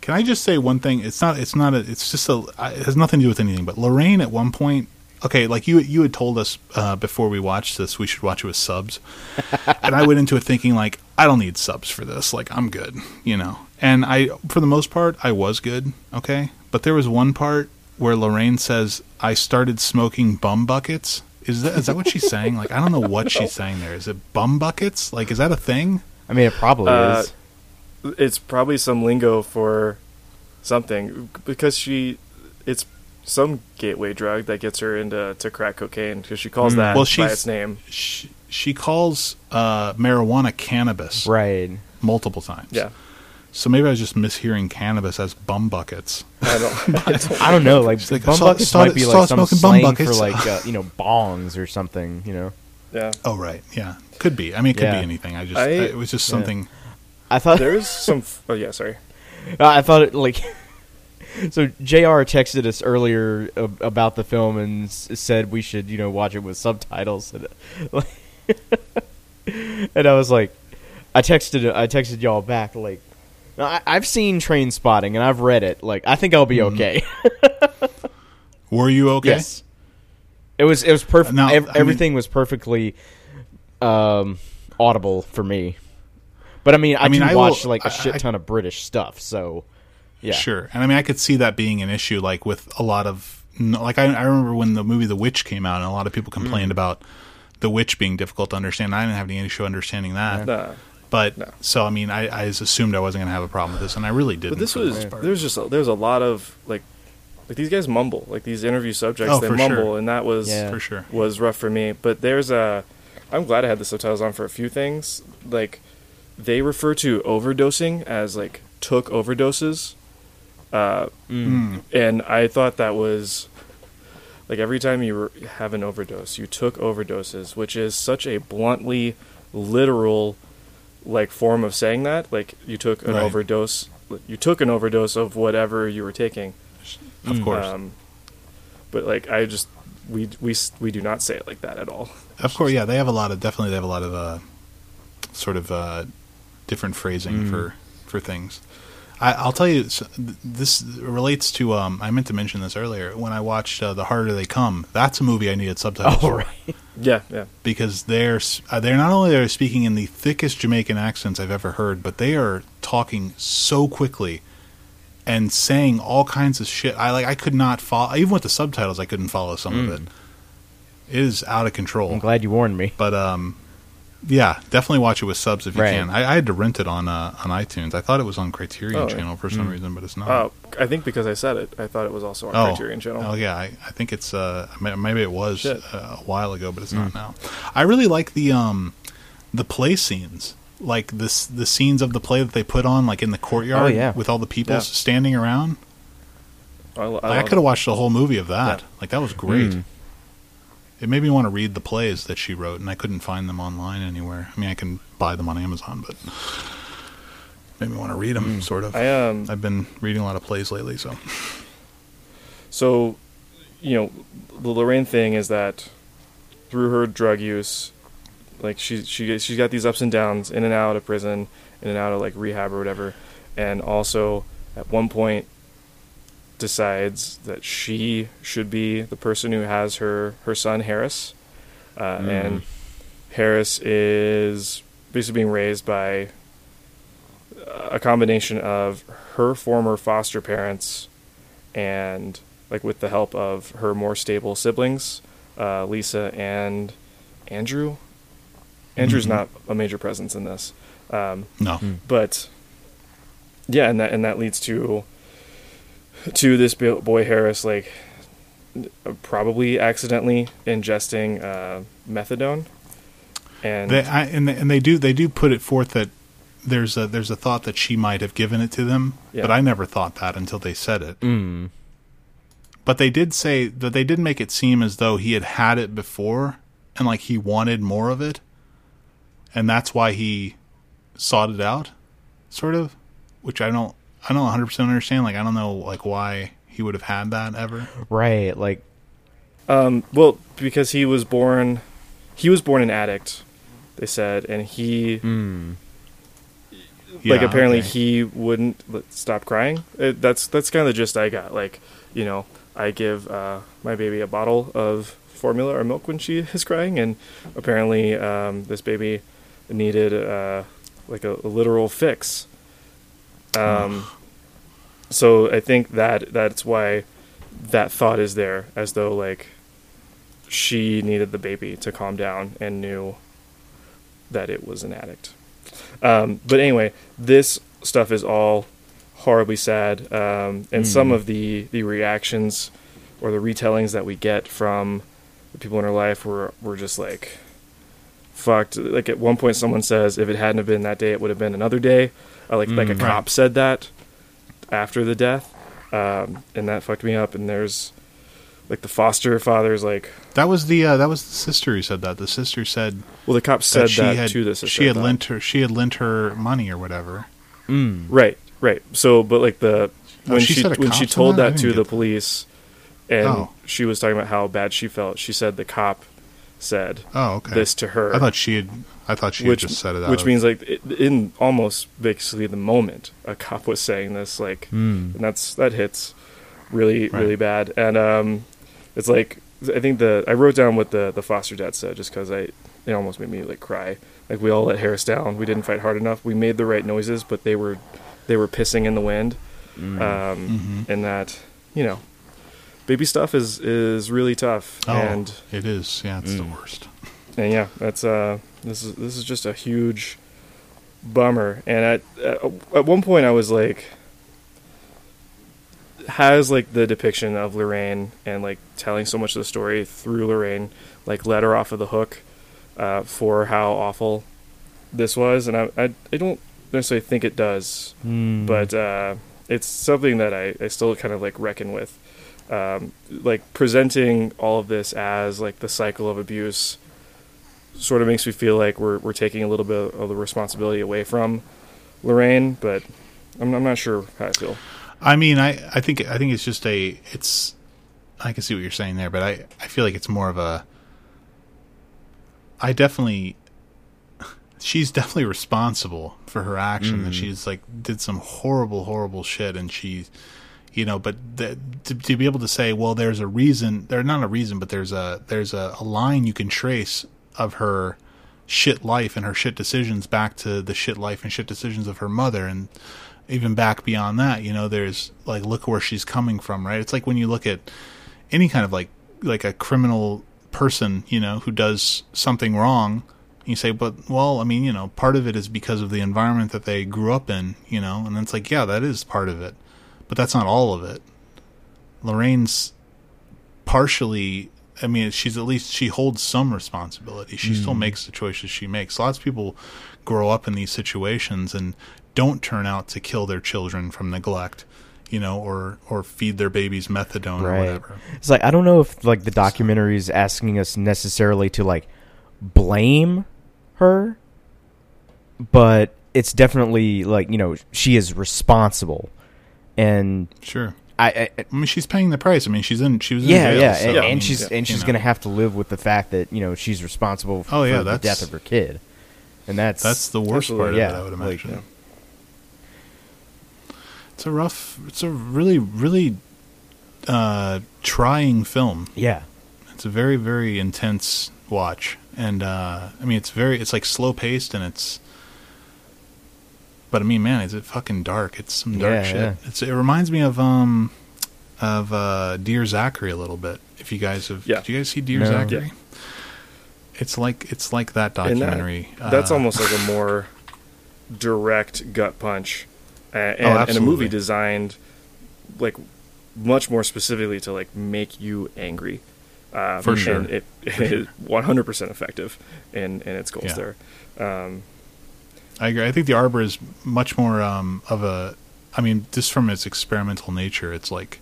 Can I just say one thing? It's not. It's not. A, it's just a. It has nothing to do with anything. But Lorraine at one point. Okay, like you you had told us uh, before we watched this, we should watch it with subs, and I went into it thinking like I don't need subs for this. Like I'm good, you know. And I, for the most part, I was good. Okay, but there was one part where Lorraine says I started smoking bum buckets. Is that is that what she's saying? Like I don't know what she's saying there. Is it bum buckets? Like is that a thing? I mean, it probably Uh, is. It's probably some lingo for something because she, it's some gateway drug that gets her into to crack cocaine because she calls Mm. that Well, by she's- its name. She, she calls uh, marijuana cannabis Right. multiple times. Yeah, So maybe I was just mishearing cannabis as bum buckets. I don't. I don't I don't know. Like, like, bum "Saw- buckets saw- might be like some smoking bum slang for like uh, you know bongs or something. You know. yeah, Oh right, yeah, could be. I mean, it could Yeah. be anything. I just I- it was just Yeah. something. I thought there was some. f- Oh yeah, sorry. I thought it like. So Jr. texted us earlier ab- about the film and s- said we should you know watch it with subtitles and, and I was like, I texted I texted y'all back like, I, I've seen Trainspotting and I've read it like I think I'll be Mm-hmm. okay. Were you okay? Yes. It was it was perfect. Now, Ev- I mean- everything was perfectly um, audible for me. But I mean, I, I mean, do I will- watch like a shit I- ton of British stuff, so yeah, Sure, and I mean, I could see that being an issue, like with a lot of, like I, I remember when the movie The Witch came out, and a lot of people complained Mm. about The Witch being difficult to understand. I didn't have any issue understanding that, Nah. But No. so I mean, I, I just assumed I wasn't going to have a problem with this, and I really didn't. But this for the was there's just a, there's a lot of like like these guys mumble like these interview subjects Oh, they mumble sure. and that was Yeah. for sure. was rough for me. But there's a I'm glad I had the subtitles on for a few things like they refer to overdosing as like took overdoses, uh, Mm. and I thought that was like every time you re- have an overdose, you took overdoses, which is such a bluntly literal like form of saying that. Like you took an Right. overdose, you took an overdose of whatever you were taking. Of course, Um, but like I just we we we do not say it like that at all. of course, yeah. They have a lot of definitely. They have a lot of uh, sort of uh, different phrasing for for things. I, I'll tell you, this relates to. Um, I meant to mention this earlier when I watched uh, "The Harder They Come." That's a movie I needed subtitles Oh for Yeah, yeah. because they're s- uh, they're not only are speaking in the thickest Jamaican accents I've ever heard, but they are talking so quickly and saying all kinds of shit. I like I could not follow even with the subtitles. I couldn't follow some of it. It is out of control. I'm glad you warned me. But um, yeah, definitely watch it with subs if you Right. can. I, I had to rent it on uh, on iTunes. I thought it was on Criterion Oh. Channel for some reason, but it's not. Oh, I think because I said it, I thought it was also on Oh. Criterion Channel. Oh yeah, I, I think it's uh maybe it was uh, a while ago, but it's not now. I really like the um the play scenes, like this the scenes of the play that they put on, like in the courtyard, Oh, yeah. with all the people Yeah. standing around. I, I Like, I could have watched the whole movie of that. Yeah. Like that was great. Mm. It made me want to read the plays that she wrote, and I couldn't find them online anywhere. I mean, I can buy them on Amazon, but made me want to read them. Sort of. I um I've been reading a lot of plays lately, so so you know the Lorraine thing is that through her drug use, like she she she's got these ups and downs in and out of prison, in and out of like rehab or whatever, and also at one point decides that she should be the person who has her her son Harris, uh, Mm. and Harris is basically being raised by a combination of her former foster parents and like with the help of her more stable siblings, uh, Lisa and Andrew. Andrew's Mhm. not a major presence in this, um, no. but yeah, and that and that leads to to this boy Harris like probably accidentally ingesting uh, methadone, and They, I, and they, and they do they do put it forth that there's a there's a thought that she might have given it to them, Yeah. but I never thought that until they said it. Mm. But they did say that they did make it seem as though he had had it before, and like he wanted more of it, and that's why he sought it out, sort of, which I don't I don't 100 percent understand. Like I don't know like why he would have had that ever. Right, like Um, well, because he was born, he was born an addict. They said, and he mm, like Yeah, apparently okay. he wouldn't stop crying. It, that's that's kind of the gist I got. Like you know, I give uh, my baby a bottle of formula or milk when she is crying, and apparently um, this baby needed uh, like a, a literal fix. Um, so I think that that's why that thought is there, as though like she needed the baby to calm down and knew that it was an addict. Um, but anyway, this stuff is all horribly sad, um, and some Mm. of the the reactions or the retellings that we get from the people in her life were were just like fucked. Like at one point, someone says, "If it hadn't have been that day, it would have been another day." Uh, like like a Mm. cop said that after the death, um, and that fucked me up. And there's like the foster father's like, That was the uh, that was the sister who said that. The sister said well, the cop said that she that had to the sister. she I had thought. lent her she had lent her money or whatever. mm, Right, right. So, but like the Oh, when she she, said a when cop she said told that? I that didn't to the that. police, and Oh. she was talking about how bad she felt. She said the cop said Oh, okay. this to her, I thought she had. I thought she which had just said it out. which of- means like it, in almost basically the moment a cop was saying this, like, mm, and that's that hits really Right. really bad. And um, it's like I think the I wrote down what the the foster dad said just because I it almost made me like cry. Like we all let Harris down. We didn't fight hard enough. We made the right noises, but they were they were pissing in the wind. mm. Um, Mhm. and that you know, baby stuff is is really tough. Oh, And it is. Yeah, it's the Mm. worst. and yeah, that's uh this is this is just a huge bummer. And at at, at one point I was like has like the depiction of Lorraine and like telling so much of the story through Lorraine like let her off of the hook uh, for how awful this was and I, I I don't necessarily think it does Mm. but uh, it's something that I, I still kind of like reckon with. Um, like presenting all of this as like the cycle of abuse sort of makes me feel like we're we're taking a little bit of the responsibility away from Lorraine, but I'm, I'm not sure how I feel. I mean, I, I think I think it's just a it's. I can see what you're saying there, but I, I feel like it's more of a. I definitely. She's definitely responsible for her action. That Mm. she's like did some horrible, horrible shit, and she, you know, but the, to to be able to say, well, there's a reason. There's not a reason, but there's a there's a, a line you can trace of her shit life and her shit decisions back to the shit life and shit decisions of her mother. And even back beyond that you know there's like look where she's coming from right? It's like when you look at any kind of like like a criminal person you know who does something wrong you say but well i mean you know part of it is because of the environment that they grew up in you know? And it's like yeah that is part of it but that's not all of it. Lorraine's partially i mean she's at least she holds some responsibility. She still hmm. makes the choices she makes. Lots of people grow up in these situations and don't turn out to kill their children from neglect you know or or feed their babies methadone or whatever. It's like I don't know if like the documentary is asking us necessarily to like blame her, but it's definitely like you know she is responsible, and sure. I, I i mean she's paying the price. I mean she's in she was in yeah jail, yeah, so, and, I and mean, she's yeah, and she's gonna have to live with the fact that you know she's responsible f- Oh, yeah, for the that's- death of her kid, and that's that's the worst part yeah, of it i would like, imagine. yeah. it's a rough it's a really really uh trying film. Yeah. It's a very very intense watch, and uh, I mean it's very it's like slow paced and it's. But I mean, man, is it fucking dark? It's some dark Yeah, shit. yeah. It's it reminds me of um of uh Dear Zachary a little bit. If you guys have, Yeah. did you guys see Dear No. Zachary? It's like it's like that And that- documentary. that's Uh, almost like a more direct gut punch, uh, and, Oh, and a movie designed like much more specifically to like make you angry. Um, For sure. and it, it is 100% effective in in its goals Yeah. there. Um, I agree. I think the Arbor is much more um, of a. I mean, just from its experimental nature, it's like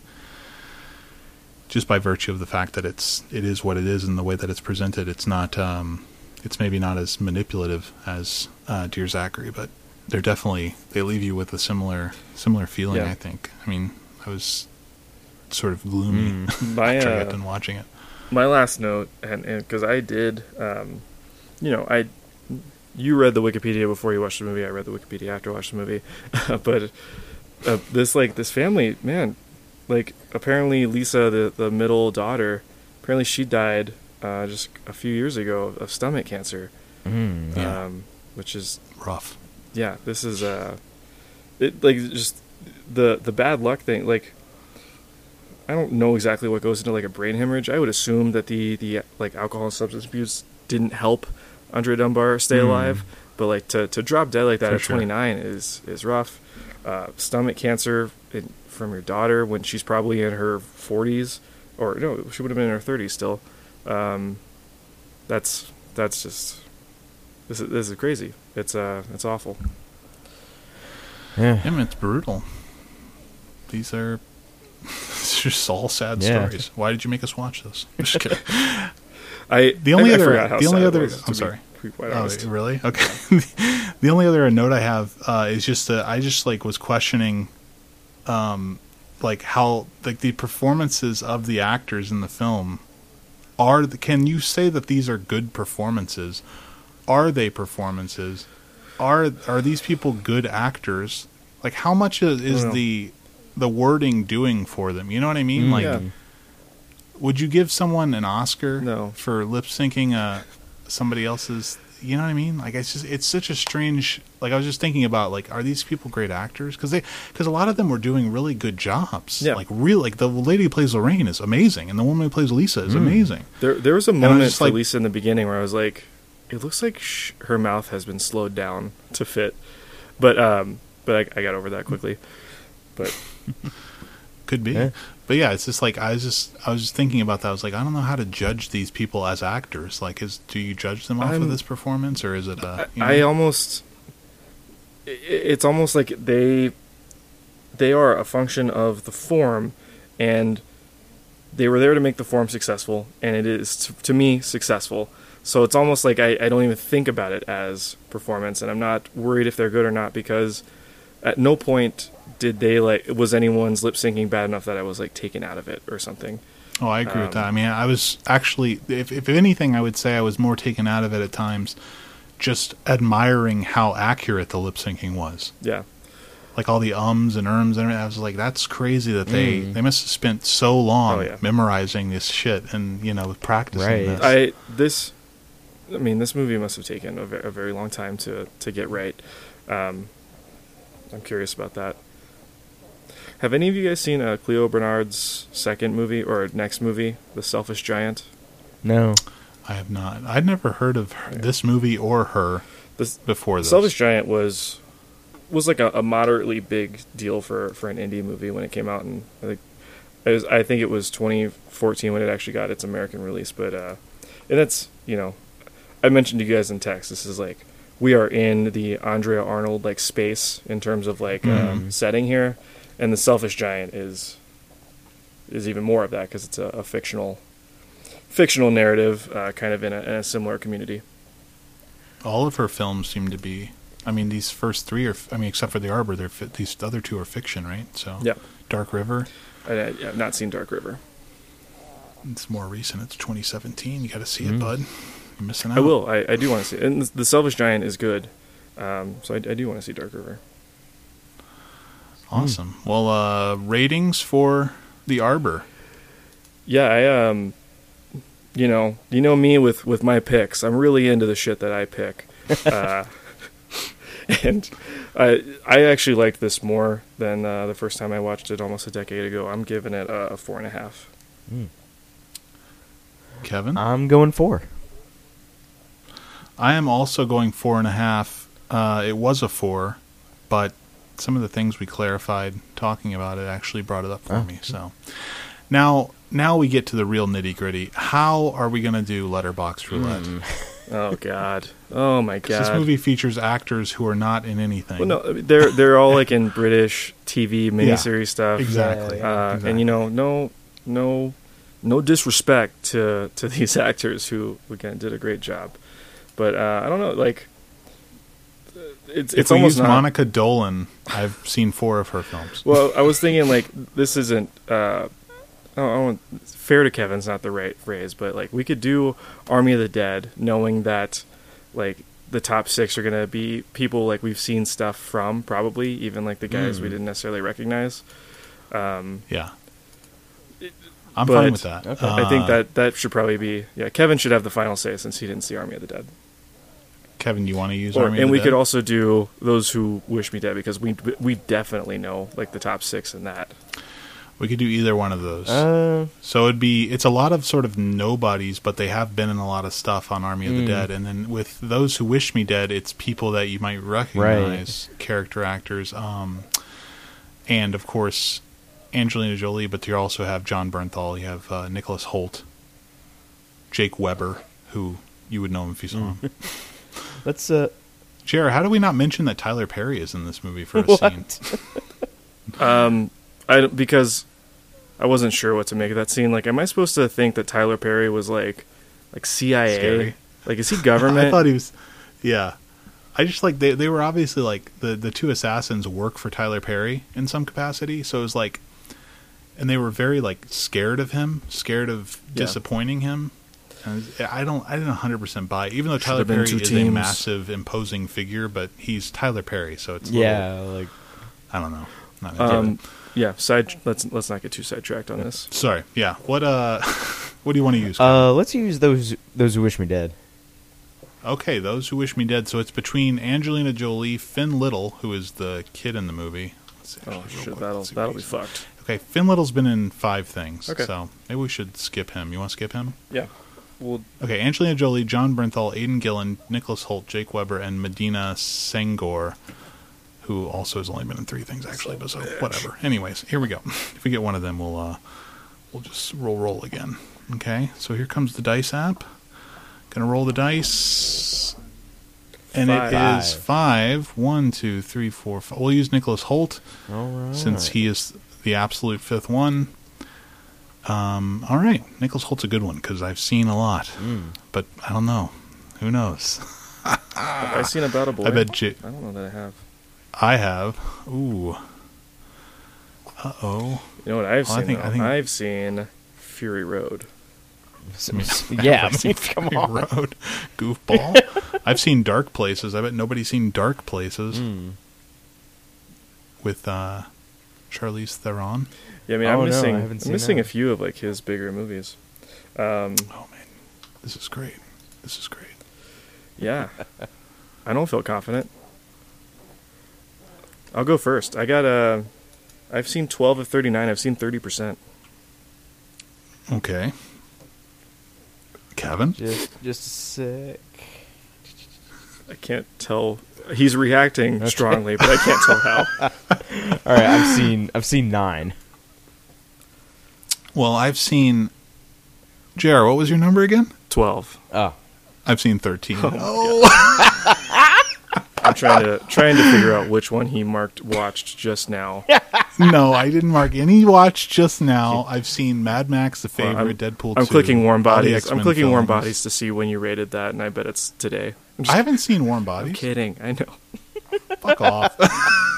just by virtue of the fact that it's it is what it is and the way that it's presented. It's not. Um, it's maybe not as manipulative as uh, Dear Zachary, but they're definitely they leave you with a similar similar feeling. Yeah. I think. I mean, I was sort of gloomy My, after I uh, got done watching it. my last note, and because I did, um, you know, I you read the Wikipedia before you watched the movie. I read the Wikipedia after I watched the movie, but uh, this like this family, man, like apparently Lisa, the the middle daughter, apparently she died uh, just a few years ago of stomach cancer, Mm. Yeah. um, which is Rough. yeah, this is uh, it like just the the bad luck thing. Like, I don't know exactly what goes into like a brain hemorrhage. I would assume that the the like alcohol and substance abuse didn't help Andrea Dunbar stay Mm. alive, but like to to drop dead like that For at sure. 29 is is rough. Uh, stomach cancer in, from your daughter when she's probably in her 40s, or no, she would have been in her 30s still. Um, that's that's just this is this is crazy. It's uh it's awful. Yeah. I mean, it's brutal. These are it's just all sad Yeah. stories. Why did you make us watch this? I'm just kidding. I The only I, other- I forgot how the only other I'm sorry. Oh, really? Okay. the only other note I have uh, is just that I just like was questioning, um, like how like the performances of the actors in the film are. The, can you say that these are good performances? Are they performances? Are are these people good actors? Like how much is, is the the wording doing for them? You know what I mean? Mm. Like, Yeah. Would you give someone an Oscar No. for lip syncing uh, somebody else's? You know what I mean? Like it's just it's such a strange. Like I was just thinking about like are these people great actors? Because they because a lot of them were doing really good jobs. Yeah. Like real like the lady who plays Lorraine is amazing, and the woman who plays Lisa is amazing. There there was a moment just for like- Lisa in the beginning where I was like, it looks like sh- her mouth has been slowed down to fit, but um but I, I got over that quickly. But Could be. Yeah. But yeah, it's just like I was just I was just thinking about that. I was like, I don't know how to judge these people as actors. Like, is do you judge them off I'm- of this performance, or is it? Uh, you I know? almost. It's almost like they they are a function of the form and they were there to make the form successful and it is to, to me successful so it's almost like I, I don't even think about it as performance and i'm not worried if they're good or not because at no point did they like was anyone's lip syncing bad enough that i was like taken out of it or something Oh, I agree with Um, that. I mean, I was actually, if, if anything, I would say I was more taken out of it at times, just admiring how accurate the lip syncing was. yeah Like all the ums and erms, and everything. I was like, that's crazy that they Mm. they must have spent so long Oh, yeah. memorizing this shit and you know practicing Right. this. I this, I mean, this movie must have taken a, ve- a very long time to to get right. Um, I'm curious about that. Have any of you guys seen uh, Clio Barnard's second movie or next movie, The Selfish Giant? No. I have not. I'd never heard of her, this movie or her This before The this. Selfish Giant was was like a, a moderately big deal for, for an indie movie when it came out, and I think it was, I think it was 2014 when it actually got its American release. But uh, and that's you know, I mentioned to you guys in text. This is like we are in the Andrea Arnold like space in terms of like um, Mhm. setting here, and the Selfish Giant is is even more of that because it's a, a fictional fictional narrative, uh, kind of in a, in a similar community. All of her films seem to be. I mean, these first three are. I mean, except for The Arbor, they're fi- these other two are fiction, right? So Yeah. Dark River. I, have not seen Dark River. It's more recent. It's 2017. You got to see Mm. it, bud. You're missing out. I will. I, I do want to see it. And the, the Selfish Giant is good. Um, so I, I do want to see Dark River. Awesome. Well, uh, ratings for The Arbor. Yeah, I um, you know, you know me with with my picks. I'm really into the shit that I pick. uh, and I I actually liked this more than uh, the first time I watched it almost a decade ago. I'm giving it a, a four and a half. Kevin? I'm going four. I am also going four and a half. Uh, it was a four, but some of the things we clarified talking about it actually brought it up for Oh. me. So now, now we get to the real nitty gritty. How are we going to do Letterboxd roulette? Mm. Oh God. Oh my God! This movie features actors who are not in anything. Well, no, they're they're all like in British TV miniseries stuff. exactly. Uh, exactly. And you know, no, no, no disrespect to to these actors who again did a great job, but uh, I don't know. Like, it's if it's we almost use not. Monica Dolan, I've seen four of her films. Well, I was thinking like this isn't. Uh, I don't, I don't, fair to Kevin's not the right phrase, but like we could do Army of the Dead, knowing that like the top six are gonna be people like we've seen stuff from, probably even like the guys we Mm. didn't necessarily recognize. Um, Yeah, I'm fine with that. Okay. I think Uh, that that should probably be yeah. Kevin should have the final say since he didn't see Army of the Dead. Kevin, do you want to use Or, Army of and the we Dead? could also do those who wish me dead because we we definitely know like the top six in that. we could do either one of those. Uh, So it'd be it's a lot of sort of nobodies, but they have been in a lot of stuff on Army of the Mm. Dead. And then with those who wish me dead, it's people that you might recognize, character actors, um, and of course Angelina Jolie. But you also have Jon Bernthal, you have uh, Nicholas Hoult, Jake Weber, who you would know him if you saw Mm. him. let's uh, Jared, how do we not mention that Tyler Perry is in this movie for a scene? Um, I because I wasn't sure what to make of that scene. Like, am I supposed to think that Tyler Perry was like, like CIA? Scary. Like, is he government? I thought he was. Yeah, I just like they they were obviously like the the two assassins work for Tyler Perry in some capacity, so it was like, and they were very like scared of him, scared of Yeah. disappointing him. And I don't I didn't 100 percent buy, it, even though Should Tyler Perry two is a massive, imposing figure, but he's Tyler Perry, so it's a little- yeah, like I don't know. Not um, yeah. Side. Let's let's not get too sidetracked on this. Sorry, yeah. What uh, what do you want to use? Kevin? uh, let's use those those who wish me dead. Okay, those who wish me dead. So it's between Angelina Jolie, Finn Little, who is the kid in the movie. Let's see, Oh actually, real shit, that'll let's see what that'll be fucked. Okay, Finn Little's been in five things. Okay. So maybe we should skip him. You want to skip him? Yeah. Well, Okay, Angelina Jolie, Jon Bernthal, Aidan Gillen, Nicholas Hoult, Jake Weber, and Medina Senghore, who also has only been in three things actually, but so whatever. Anyways, here we go. If we get one of them, we'll uh, we'll just roll roll again. Okay, so here comes the dice app. Gonna roll the dice. And it Five. is five. One, two, three, four, five. We'll use Nicholas Hoult All right. since he is the absolute fifth one. Um, all right, Nicholas Hoult's a good one because I've seen a lot, Mm. but I don't know. Who knows? have I seen about a boy? I bet I don't know that I have. I have. Ooh. Uh oh. You know what I've Well, I seen? think- though? I think- I've seen Fury Road. So- yeah, I mean, Fury come on. Road, goofball. I've seen Dark Places. I bet nobody's seen Dark Places Mm. with uh, Charlize Theron. Yeah, I mean, Oh, I'm no, missing. I haven't I'm missing that. a few of like his bigger movies. Um, Oh man, this is great. This is great. yeah, I don't feel confident. I'll go first. I got a. I've seen 12 of 39. I've seen 30 percent. Okay. Kevin. Just just a sec. I can't tell. He's reacting strongly, but I can't tell how. All right, I've seen I've seen nine. Well, I've seen. Jared, what was your number again? 12. Oh, I've seen thirteen. Oh. I'm trying to trying to figure out which one he marked watched just now. no, I didn't mark any watch just now. I've seen Mad Max, The Well, I'm- Favorite, Deadpool. I'm 2, clicking Warm Bodies. I'm X-Men clicking Warm. Bodies to see when you rated that, and I bet it's today. I'm just I haven't seen Warm Bodies. I'm Bodies. kidding. I know. Fuck off.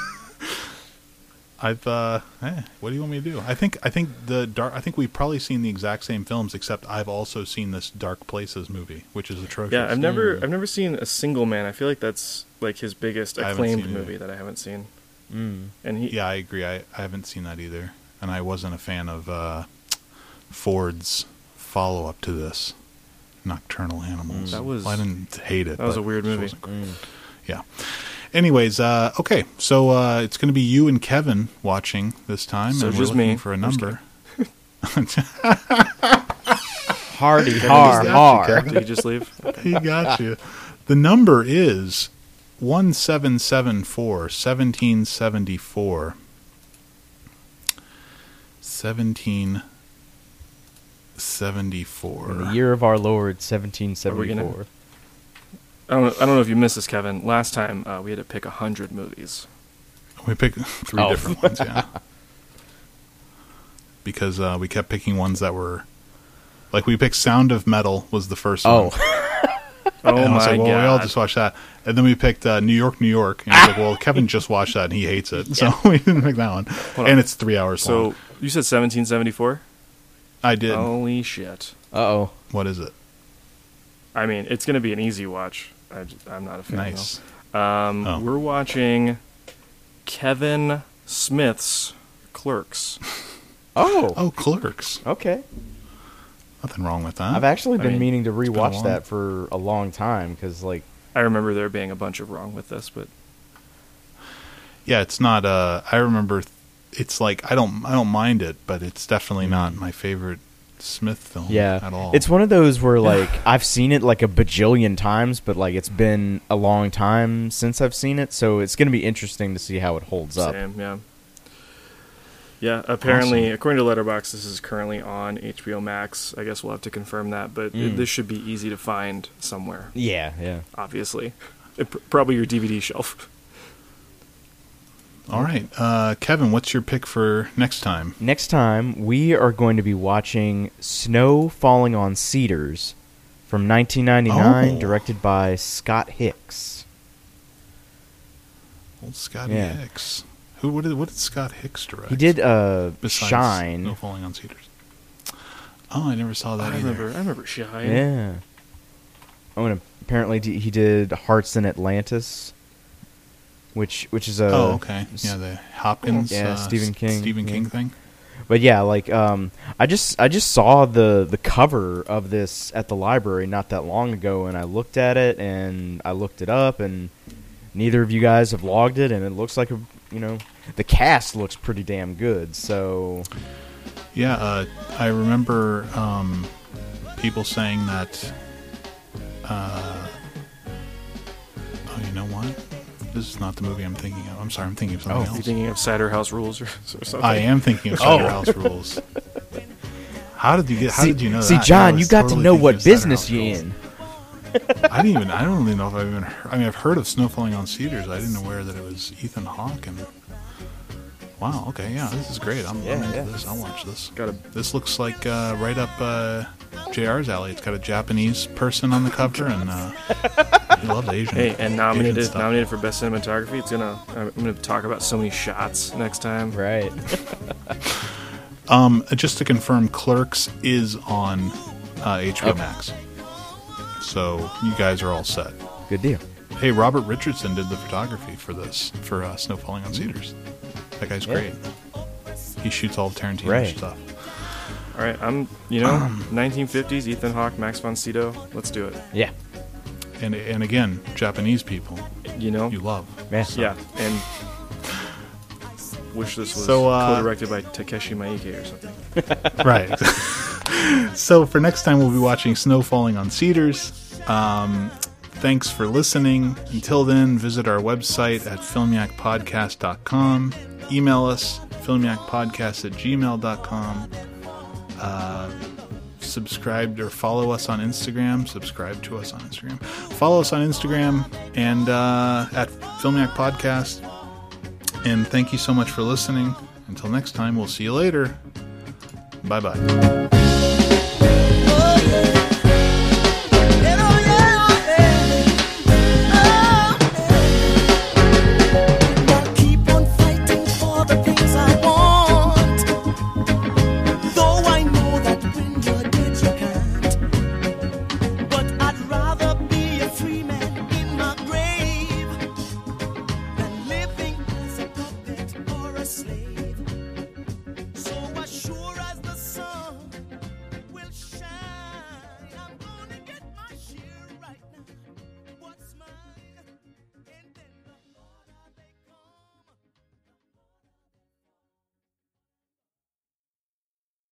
I've uh, eh, what do you want me to do? I think I think the dark. I think we've probably seen the exact same films, except I've also seen this Dark Places movie, which is atrocious. Yeah, I've never I've never seen a single man. I feel like that's like his biggest acclaimed seen it. movie that I haven't seen. mm. And he Yeah, I agree. I, I haven't seen that either, and I wasn't a fan of uh, Ford's follow up to this, Nocturnal Animals. That was- Well, I didn't hate it. that was a weird movie. wasn't. Yeah. Anyways, uh, okay, so uh, it's going to be you and Kevin watching this time, so and we're me. for a number. Hardy, hard, hard. Did you just leave? Okay. He got you. The number is one seven seven four seventeen seventy four seventeen seventy four. the year of our lord 1774 I don't, I don't know if you missed this, Kevin. Last time uh, we had to pick hundred movies. We picked three Oh. different ones, yeah. because uh, we kept picking ones that were Like we picked Sound of Metal was the first Oh, one. Oh and I was my like, well, we all just watched that. And then we picked uh, New York, New York. And I was like, well, Kevin just watched that and he hates it. So we didn't pick that one. Hold and on. it's three hours so long. So you said 1774? I did. Holy shit! uh oh. What is it? I mean, it's going to be an easy watch. I am not a fan. Nice. though. Um, Oh. We're watching Kevin Smith's Clerks. Oh, Oh, Clerks. okay. Nothing wrong with that. I've actually I been mean, meaning to rewatch long- that for a long time because, like, I remember there being a bunch of wrong with this, but yeah, it's not. Uh, I remember. It's like I don't. I don't mind it, but it's definitely not my favorite Smith film. yeah, at all. it's one of those where like I've seen it like a bajillion times, but like it's been a long time since I've seen it, so it's gonna be interesting to see how it holds up. yeah. Yeah, apparently, Awesome. according to Letterboxd, this is currently on HBO Max. I guess we'll have to confirm that, but it, Mm. this should be easy to find somewhere. Yeah, yeah. Obviously, It probably your DVD shelf. all right, uh, Kevin. What's your pick for next time? Next time we are going to be watching Snow Falling on Cedars from 1999, Oh. directed by Scott Hicks. Old Scotty Yeah. Hicks. Who? What did? What did Scott Hicks direct? He did uh, Besides Shine. No Falling on Cedars. Oh, I never saw that I either. remember. I remember Shine. Yeah. Oh, and apparently he did Hearts in Atlantis, which which is a oh, okay. Yeah, the Hopkins. Yeah, uh, Stephen King, Stephen King yeah. thing. But yeah, like um, I just I just saw the the cover of this at the library not that long ago, and I looked at it and I looked it up, and neither of you guys have logged it, and it looks like a you know the cast looks pretty damn good. So Yeah, uh, I remember um, people saying that. Uh, oh, you know what? This is not the movie I'm thinking of. I'm sorry, I'm thinking of something Oh, You else. thinking of Cider House Rules or, or something? I am thinking of Oh. House Rules. How did you get? How see, did you know see that? John, you got totally to know what business you Rules. in. I didn't even. I don't even know if I've even. Heard, I mean, I've heard of Snow Falling on Cedars. I didn't aware that it was Ethan Hawke. And wow, okay, yeah, this is great. I'm, I'm into yeah. this. I'll watch this. Got a This looks like uh, right up uh, JR's alley. It's got a Japanese person on the cover, and uh, he loves Asian. Hey, and Asian nominated stuff. nominated for best cinematography. It's gonna I'm gonna talk about so many shots next time. Right. Um, just to confirm, Clerks is on uh, HBO Okay. Max, so you guys are all set. Good deal. Hey, Robert Richardson did the photography for this for uh, Snow Falling on Cedars. That guy's Yeah. great. He shoots all of Tarantino Right. stuff. All right, I'm you know 1950s Ethan Hawke, Max von Sydow. Let's do it. Yeah. And and again, Japanese people You know, you love. Yeah. yeah, and wish this was So, uh, co-directed by Takeshi Miike or something. right. so for next time, we'll be watching Snow Falling on Cedars. Um, thanks for listening. Until then, visit our website at filmiacpodcast.com. Email us, filmiacpodcast at gmail.com. Uh, subscribe or follow us on Instagram. Subscribe to us on Instagram. Follow us on Instagram and uh, at Filmiac Podcast. And thank you so much for listening. Until next time, we'll see you later. Bye bye.